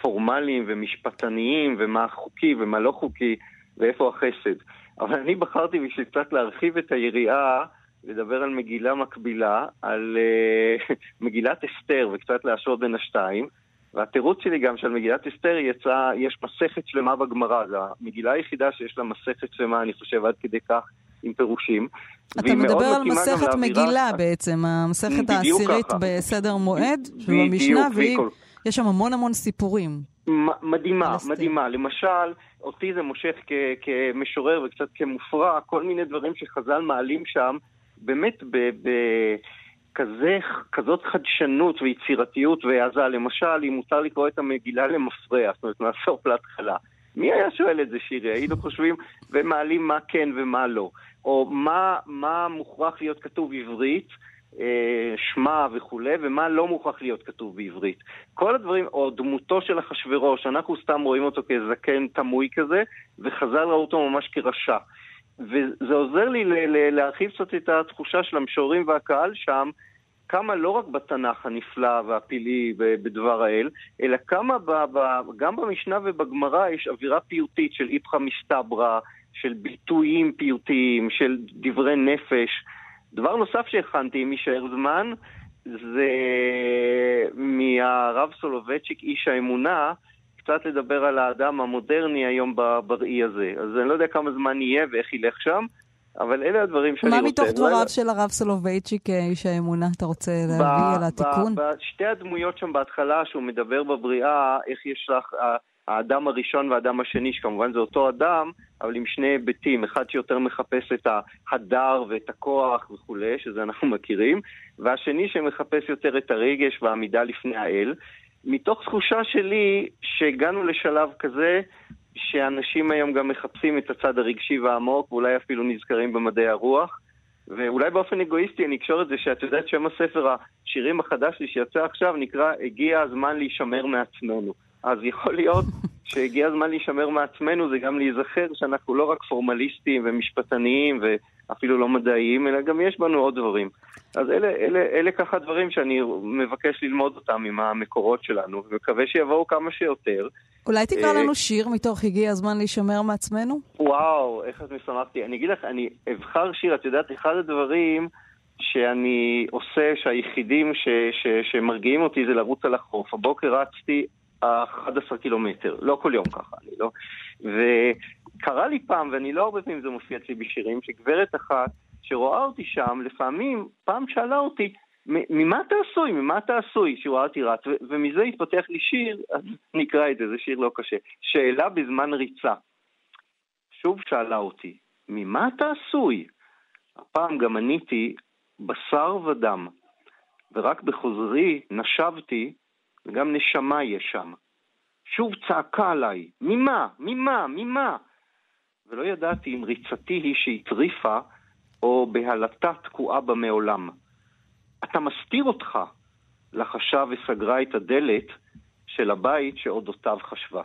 פורמליים ומשפטניים, ומה חוקי ומה לא חוקי, ואיפה החסד. אבל אני בחרתי בשביל קצת להרחיב את היריעה, לדבר על מגילה מקבילה, על uh, מגילת אסתר, וקצת להשוות בין השתיים. והתירוץ שלי גם שעל מגילת אסתר יצא, יש מסכת שלמה בגמרא, זו המגילה היחידה שיש לה מסכת שלמה, אני חושב, עד כדי כך עם פירושים. אתה מדבר על מסכת מגילה בעצם, המסכת העשירית בסדר מועד, של המשנה, ויש שם המון המון סיפורים. מדהימה, מדהימה. למשל, אותי זה מושך כמשורר וקצת כמופרע, כל מיני דברים שחז"ל מעלים שם, באמת בכזה, כזאת חדשנות ויצירתיות והעזה. למשל, אם מותר לקרוא את המגילה למפרע, זאת אומרת, מהסוף להתחלה. מי היה שואל את זה, שירי? היינו חושבים ומעלים מה כן ומה לא. או מה, מה מוכרח להיות כתוב עברית, אה, שמע וכולי, ומה לא מוכרח להיות כתוב בעברית. כל הדברים, או דמותו של אחשורוש, אנחנו סתם רואים אותו כזקן תמוי כזה, וחז"ל ראו אותו ממש כרשע. וזה עוזר לי להרחיב קצת את התחושה של המשוררים והקהל שם, כמה לא רק בתנ"ך הנפלא והפלאי בדבר האל, אלא כמה ב, ב, גם במשנה ובגמרא יש אווירה פיוטית של איפכא מסתברא, של ביטויים פיוטיים, של דברי נפש. דבר נוסף שהכנתי, אם יישאר זמן, זה מהרב סולובייצ'יק, איש האמונה, קצת לדבר על האדם המודרני היום בראי הזה. אז אני לא יודע כמה זמן יהיה ואיך ילך שם, אבל אלה הדברים שאני רוצה. מה מתוך דבריו של הרב סולובייצ'יק, אה, איש האמונה, אתה רוצה להביא על התיקון? בשתי הדמויות שם בהתחלה, שהוא מדבר בבריאה, איך יש לך... האדם הראשון והאדם השני, שכמובן זה אותו אדם, אבל עם שני היבטים, אחד שיותר מחפש את ההדר ואת הכוח וכולי, שזה אנחנו מכירים, והשני שמחפש יותר את הרגש והעמידה לפני האל. מתוך תחושה שלי שהגענו לשלב כזה שאנשים היום גם מחפשים את הצד הרגשי והעמוק, ואולי אפילו נזכרים במדעי הרוח. ואולי באופן אגואיסטי אני אקשור את זה שאת יודעת שם הספר השירים החדש שלי שיצא עכשיו נקרא הגיע הזמן להישמר מעצמנו. אז יכול להיות שהגיע הזמן להישמר מעצמנו, זה גם להיזכר שאנחנו לא רק פורמליסטים ומשפטניים ואפילו לא מדעיים, אלא גם יש בנו עוד דברים. אז אלה, אלה, אלה ככה דברים שאני מבקש ללמוד אותם עם המקורות שלנו, ומקווה שיבואו כמה שיותר. אולי תקרא לנו שיר מתוך הגיע הזמן להישמר מעצמנו? וואו, איך את משמחתי. אני אגיד לך, אני אבחר שיר, את יודעת, אחד הדברים... שאני עושה, שהיחידים ש, ש, שמרגיעים אותי זה לרוץ על החוף. הבוקר רצתי 11 קילומטר, לא כל יום ככה, אני לא... וקרה לי פעם, ואני לא הרבה פעמים זה מופיע אצלי בשירים, שגברת אחת שרואה אותי שם, לפעמים, פעם שאלה אותי, ממה אתה עשוי? ממה אתה עשוי? שהוא ראה אותי רץ, ומזה התפתח לי שיר, אז נקרא את זה, זה שיר לא קשה. שאלה בזמן ריצה. שוב שאלה אותי, ממה אתה עשוי? הפעם גם עניתי, בשר ודם. ורק בחוזרי נשבתי וגם נשמה יש שם. שוב צעקה עליי, ממה? ממה? ממה? ולא ידעתי אם ריצתי היא שהטריפה, או בהלתה תקועה בה מעולם. אתה מסתיר אותך, לחשה וסגרה את הדלת של הבית שאודותיו חשבה.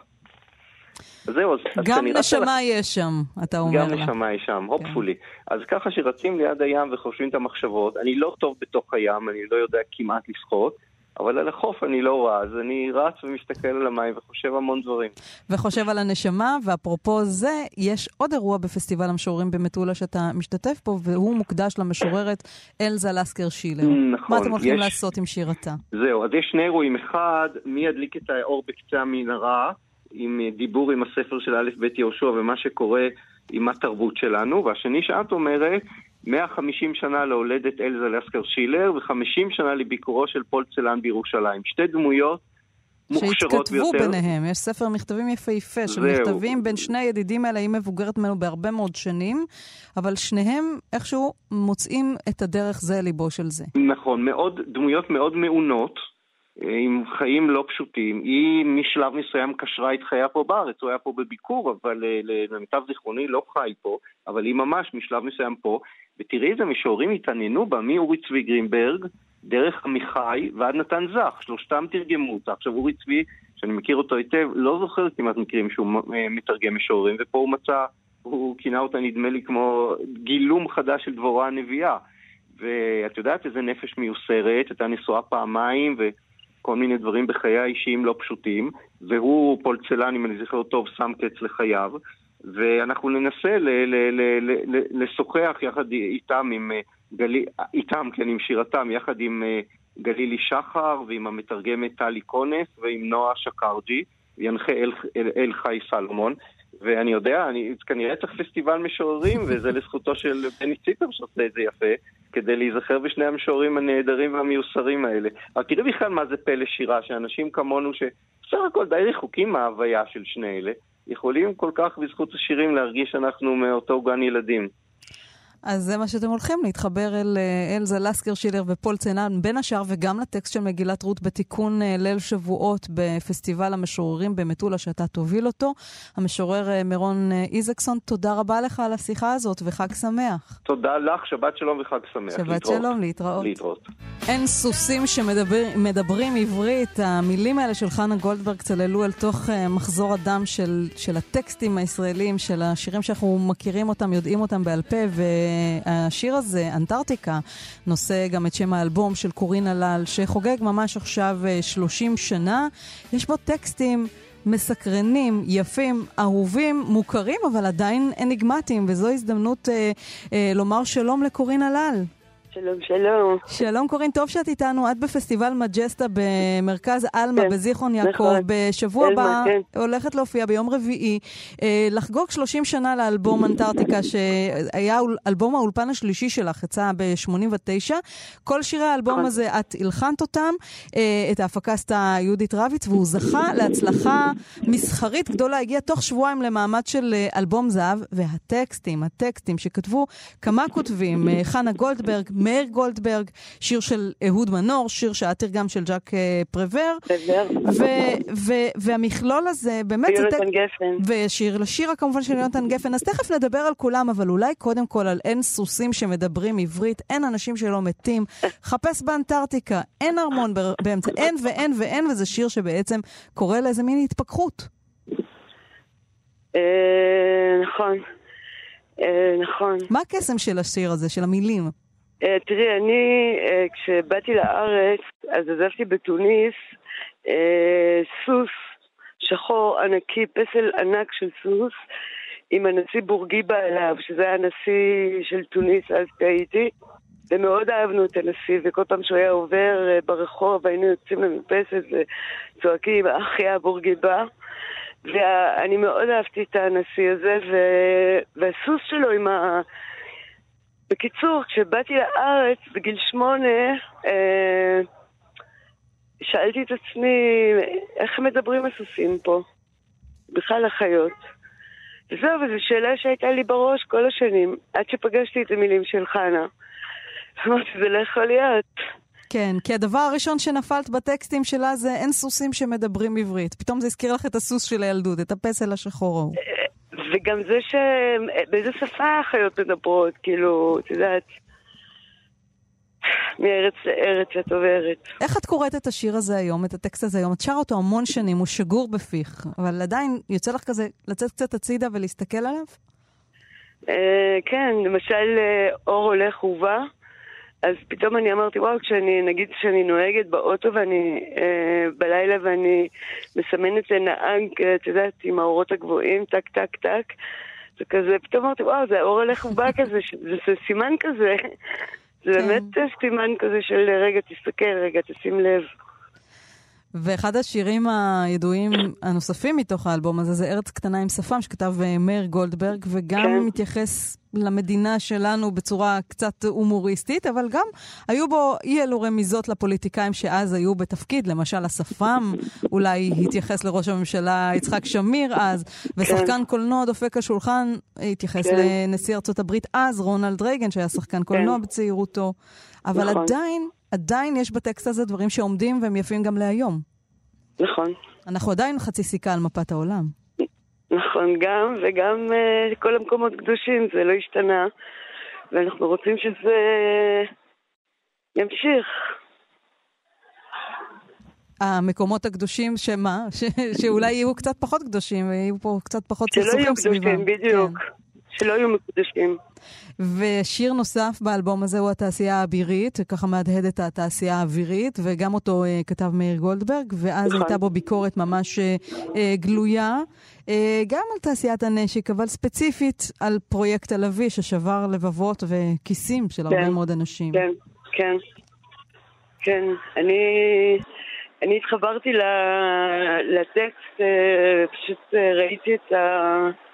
זהו, אז... גם נשמה לך... יש שם, אתה אומר גם לה. גם נשמה יש שם, הופפולי. כן. אז ככה שרצים ליד הים וחושבים את המחשבות, אני לא טוב בתוך הים, אני לא יודע כמעט לשחות, אבל על החוף אני לא רע, אז אני רץ ומסתכל על המים וחושב המון דברים. וחושב על הנשמה, ואפרופו זה, יש עוד אירוע בפסטיבל המשוררים במטולה שאתה משתתף פה, והוא מוקדש למשוררת אלזה לסקר שילר. נכון. מה אתם הולכים יש... לעשות עם שירתה? זהו, אז יש שני אירועים. אחד, מי ידליק את האור בקצה המנהרה, עם דיבור עם הספר של א' ב' יהושע ומה שקורה עם התרבות שלנו, והשני שאת אומרת, 150 שנה להולדת אלזה לסקר שילר ו-50 שנה לביקורו של פול צלן בירושלים. שתי דמויות מוכשרות ביותר. שהתכתבו ביניהם, יש ספר מכתבים יפהפה של מכתבים בין שני הידידים האלה, היא מבוגרת ממנו בהרבה מאוד שנים, אבל שניהם איכשהו מוצאים את הדרך זה ליבו של זה. נכון, מאוד, דמויות מאוד מעונות. עם חיים לא פשוטים. היא משלב מסוים קשרה את חייה פה בארץ, הוא היה פה בביקור, אבל אה, למיטב זיכרוני לא חי פה, אבל היא ממש משלב מסוים פה, ותראי איזה משוררים התעניינו בה, מאורי צבי גרינברג, דרך עמיחי ועד נתן זך, שלושתם תרגמו אותה. עכשיו אורי צבי, שאני מכיר אותו היטב, לא זוכר כמעט מקרים שהוא אה, מתרגם משוררים, ופה הוא מצא, הוא כינה אותה נדמה לי כמו גילום חדש של דבורה הנביאה. ואת יודעת איזה נפש מיוסרת, הייתה נשואה פעמיים, ו... כל מיני דברים בחיי האישיים לא פשוטים, והוא, פולצלן, אם אני זוכר טוב, שם קץ לחייו, ואנחנו ננסה ל- ל- ל- ל- לשוחח יחד איתם, עם, אה, גלי, איתם, כן, עם שירתם, יחד עם אה, גלילי שחר ועם המתרגמת טלי קונס ועם נועה שקרג'י, וינחה אל, אל, אל חי סלומון. ואני יודע, אני כנראה צריך פסטיבל משוררים, וזה לזכותו של בני ציפר שעושה את זה יפה, כדי להיזכר בשני המשוררים הנהדרים והמיוסרים האלה. אבל תראו בכלל מה זה פלא שירה, שאנשים כמונו, שבסך הכל די רחוקים מההוויה של שני אלה, יכולים כל כך בזכות השירים להרגיש שאנחנו מאותו גן ילדים. אז זה מה שאתם הולכים, להתחבר אל אה, אלזה לסקר שילר ופול צנן, בין השאר, וגם לטקסט של מגילת רות בתיקון אה, ליל שבועות בפסטיבל המשוררים במטולה, שאתה תוביל אותו. המשורר אה, מירון איזקסון, תודה רבה לך על השיחה הזאת, וחג שמח. תודה לך, שבת שלום וחג שמח. שבת להתראות. שלום, להתראות. להתראות. אין סוסים שמדברים עברית. המילים האלה של חנה גולדברג צללו אל תוך מחזור הדם של, של הטקסטים הישראלים, של השירים שאנחנו מכירים אותם, יודעים אותם בעל פה, ו... השיר הזה, אנטארקטיקה, נושא גם את שם האלבום של קורין הלל, שחוגג ממש עכשיו 30 אה, שנה. יש בו טקסטים מסקרנים, יפים, אהובים, מוכרים, אבל עדיין אניגמטיים, וזו הזדמנות אה, אה, לומר שלום לקורין הלל. שלום, שלום. שלום קורין, טוב שאת איתנו. את בפסטיבל מג'סטה במרכז עלמה כן, בזיכרון יעקב. נכון. בשבוע הבא כן. הולכת להופיע ביום רביעי, אה, לחגוג 30 שנה לאלבום אנטארקטיקה, שהיה אלבום האולפן השלישי שלך, יצא ב-89. כל שירי האלבום נכון. הזה, את הלחנת אותם, אה, את ההפקה עשתה יהודית רביץ, והוא זכה להצלחה מסחרית גדולה. הגיע תוך שבועיים למעמד של אה, אלבום זהב, והטקסטים, הטקסטים שכתבו כמה כותבים, חנה גולדברג, מאיר גולדברג, שיר של אהוד מנור, שיר שהיה תרגם של ז'אק אה, פרוור. והמכלול הזה, באמת... ויונתן גפן. ושיר לשיר כמובן של יונתן גפן. אז תכף נדבר על כולם, אבל אולי קודם כל על אין סוסים שמדברים עברית, אין אנשים שלא מתים. חפש באנטארקטיקה, אין ארמון באמצע, אין ואין ואין, וזה שיר שבעצם קורא לאיזה מין התפכחות. אה, נכון. אה, נכון. מה הקסם של השיר הזה, של המילים? אה, תראי, אני, אה, כשבאתי לארץ, אז עזבתי בתוניס אה, סוס שחור ענקי, פסל ענק של סוס, עם הנשיא בורגיבה אליו, שזה היה הנשיא של תוניס, אז טעיתי. ומאוד אהבנו את הנשיא, וכל פעם שהוא היה עובר ברחוב, היינו יוצאים למרפסת וצועקים, אחי הבורגיבה. ואני מאוד אהבתי את הנשיא הזה, והסוס שלו עם ה... בקיצור, כשבאתי לארץ בגיל שמונה, אה, שאלתי את עצמי, איך מדברים הסוסים פה? בכלל החיות. וזהו, וזו שאלה שהייתה לי בראש כל השנים, עד שפגשתי את המילים של חנה. אמרתי, זה לא יכול להיות. כן, כי הדבר הראשון שנפלת בטקסטים שלה זה אין סוסים שמדברים עברית. פתאום זה הזכיר לך את הסוס של הילדות, את הפסל השחור ההוא. אה, וגם זה ש... באיזה שפה החיות מדברות, כאילו, את יודעת, מארץ לארץ את עוברת. איך את קוראת את השיר הזה היום, את הטקסט הזה היום? את שרה אותו המון שנים, הוא שגור בפיך, אבל עדיין יוצא לך כזה לצאת קצת הצידה ולהסתכל עליו? אה, כן, למשל אה, אור הולך ובא. אז פתאום אני אמרתי, וואו, כשאני, נגיד שאני נוהגת באוטו ואני, אה, בלילה ואני מסמנת לנהג, את יודעת, עם האורות הגבוהים, טק, טק, טק, זה כזה, פתאום אמרתי, וואו, זה האור הולך ובא כזה, זה, זה סימן כזה, זה כן. באמת סימן כזה של רגע, תסתכל, רגע, תשים לב. ואחד השירים הידועים הנוספים מתוך האלבום הזה זה ארץ קטנה עם שפם, שכתב אה, מאיר גולדברג, וגם כן. מתייחס למדינה שלנו בצורה קצת הומוריסטית, אבל גם היו בו אי אלו רמיזות לפוליטיקאים שאז היו בתפקיד. למשל, השפם אולי התייחס לראש הממשלה יצחק שמיר אז, ושחקן כן. קולנוע דופק השולחן התייחס כן. לנשיא ארצות הברית אז, רונלד רייגן, שהיה שחקן קולנוע כן. בצעירותו. אבל נכון. עדיין... עדיין יש בטקסט הזה דברים שעומדים והם יפים גם להיום. נכון. אנחנו עדיין חצי סיכה על מפת העולם. נכון, גם, וגם uh, כל המקומות קדושים, זה לא השתנה, ואנחנו רוצים שזה ימשיך. המקומות הקדושים, שמה? ש, שאולי יהיו קצת פחות קדושים, ויהיו פה קצת פחות סכסוכים סביבם. שלא יהיו קדושים, בדיוק. כן. שלא יהיו מקודשים. ושיר נוסף באלבום הזה הוא התעשייה האווירית, ככה מהדהד את התעשייה האווירית, וגם אותו אה, כתב מאיר גולדברג, ואז נכון. הייתה בו ביקורת ממש אה, אה, גלויה, אה, גם על תעשיית הנשק, אבל ספציפית על פרויקט הלוי ששבר לבבות וכיסים של כן, הרבה מאוד אנשים. כן, כן, כן. אני... אני התחברתי לטקסט, פשוט ראיתי את ה...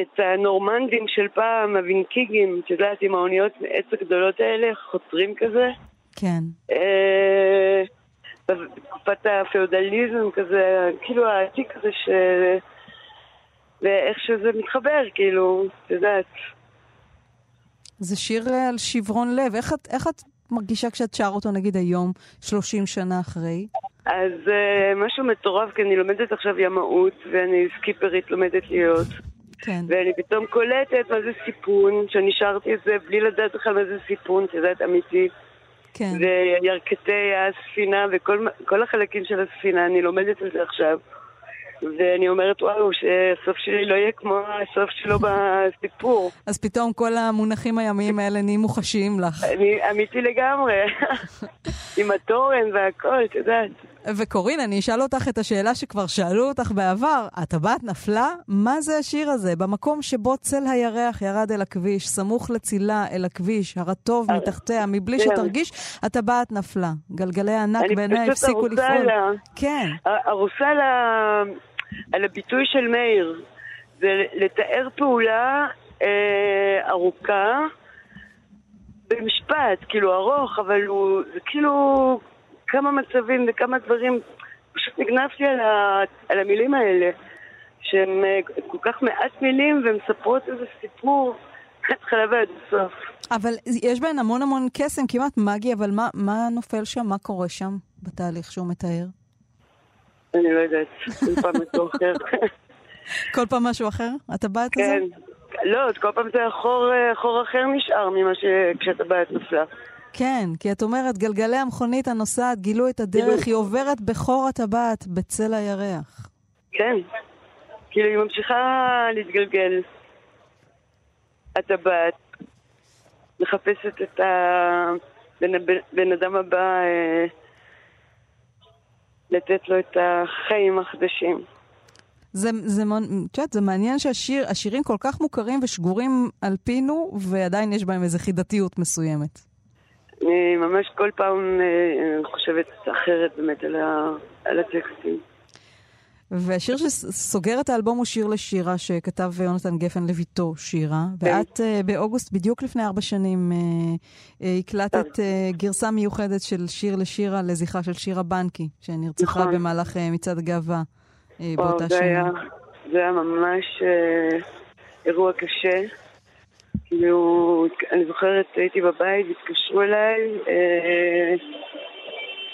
את הנורמנדים של פעם, הווינקיגים, את יודעת, עם האוניות עץ הגדולות האלה, חותרים כזה. כן. אה, בתקופת הפיאודליזם כזה, כאילו העתיק הזה ש... ואיך שזה מתחבר, כאילו, את יודעת. זה שיר על שברון לב. איך את, איך את מרגישה כשאת שר אותו, נגיד, היום, 30 שנה אחרי? אז uh, משהו מטורף, כי אני לומדת עכשיו ימאות, ואני סקיפרית לומדת להיות. כן. ואני פתאום קולטת מה זה סיפון, שאני שרתי את זה בלי לדעת בכלל מה זה סיפון, את יודעת, אמיתי. כן. וירכתי הספינה וכל החלקים של הספינה, אני לומדת את זה עכשיו. ואני אומרת, וואו, שהסוף שלי לא יהיה כמו הסוף שלו בסיפור. אז פתאום כל המונחים הימיים האלה נהיים מוחשיים לך. אני אמיתי לגמרי, עם התורן והכל, את יודעת. וקורין, אני אשאל אותך את השאלה שכבר שאלו אותך בעבר. הטבעת נפלה? מה זה השיר הזה? במקום שבו צל הירח ירד אל הכביש, סמוך לצילה אל הכביש, הרטוב אה, מתחתיה, מבלי כן. שתרגיש, הטבעת נפלה. גלגלי הענק בעיניה הפסיקו לפעול. כן. ארוסה לה... על הביטוי של מאיר. זה לתאר פעולה אה, ארוכה במשפט, כאילו ארוך, אבל הוא, זה כאילו כמה מצבים וכמה דברים, פשוט נגנבתי על, ה, על המילים האלה, שהן אה, כל כך מעט מילים ומספרות איזה סיפור מההתחלה ועד הסוף. אבל יש בהן המון המון קסם, כמעט מגי, אבל מה, מה נופל שם? מה קורה שם בתהליך שהוא מתאר? אני לא יודעת, כל פעם משהו אחר. כל פעם משהו אחר? הטבעת כן. הזה? כן. לא, כל פעם זה חור, חור אחר נשאר ממה שכשהטבעת נפלה. כן, כי את אומרת, גלגלי המכונית הנוסעת גילו את הדרך, היא עוברת בחור הטבעת, בצל הירח. כן, כאילו היא ממשיכה להתגלגל. הטבעת, מחפשת את הבן אדם הבא אה, לתת לו את החיים החדשים. זה, זה, את יודעת, זה מעניין שהשירים כל כך מוכרים ושגורים על פינו, ועדיין יש בהם איזו חידתיות מסוימת. אני ממש כל פעם אה, חושבת אחרת באמת על, ה, על הטקסטים. והשיר שסוגר את האלבום הוא שיר לשירה, שכתב יונתן גפן לביתו שירה. כן. ואת uh, באוגוסט, בדיוק לפני ארבע שנים, הקלטת גרסה מיוחדת של שיר לשירה לזכרה של שירה בנקי, שנרצחה נכון. במהלך מצעד הגאווה באותה שנה. זה היה ממש אירוע קשה. כאילו, אני זוכרת, הייתי בבית, התקשרו אליי, uh,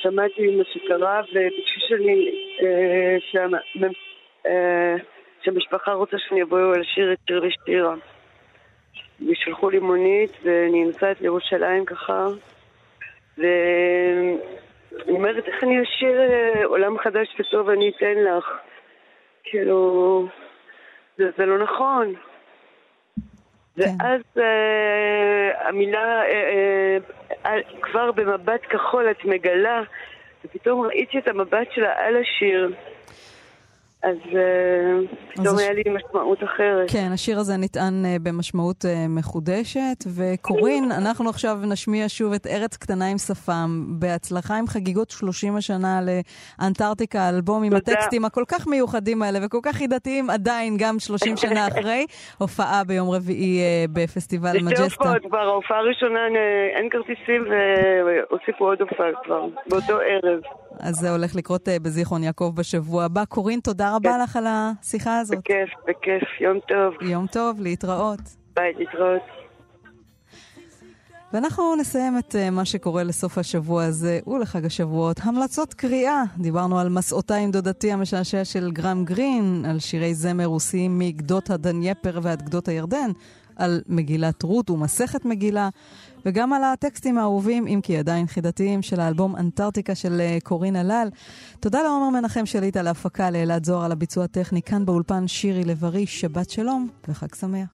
שמעתי מה שקרה וביקשו שאני, אה, אה, שהמשפחה רוצה שאני אבוא לשיר את שיר לשירה. ושלחו לי מונית ואני נוסעת לירושלים ככה ואני אומרת איך אני אשיר אה, עולם חדש וטוב אני אתן לך כאילו זה, זה לא נכון. ואז uh, המילה, uh, uh, כבר במבט כחול את מגלה, ופתאום ראיתי את המבט שלה על השיר. אז פתאום היה לי משמעות אחרת. כן, השיר הזה נטען במשמעות מחודשת. וקורין, אנחנו עכשיו נשמיע שוב את ארץ קטנה עם שפם, בהצלחה עם חגיגות 30 השנה לאנטארקטיקה, האלבום עם הטקסטים הכל כך מיוחדים האלה וכל כך חידתיים עדיין, גם 30 שנה אחרי, הופעה ביום רביעי בפסטיבל מג'סטה. זה שתי הופעות כבר, ההופעה הראשונה אין כרטיסים והוסיפו עוד הופעה כבר, באותו ערב. אז זה הולך לקרות בזיכרון יעקב בשבוע הבא. קורין, תודה רבה כן. לך על השיחה הזאת. בכיף, בכיף. יום טוב. יום טוב, להתראות. ביי, להתראות. ואנחנו נסיים את uh, מה שקורה לסוף השבוע הזה ולחג השבועות. המלצות קריאה. דיברנו על מסעותיי עם דודתי המשעשע של גרם גרין, על שירי זמר רוסיים מגדות הדנייפר ועד גדות הירדן, על מגילת רות ומסכת מגילה, וגם על הטקסטים האהובים, אם כי עדיין חידתיים, של האלבום אנטארקטיקה של אה, קורין הלל. תודה לעומר מנחם שליט על ההפקה, לאלעד זוהר על הביצוע הטכני, כאן באולפן שירי לב-ארי, שבת שלום וחג שמח.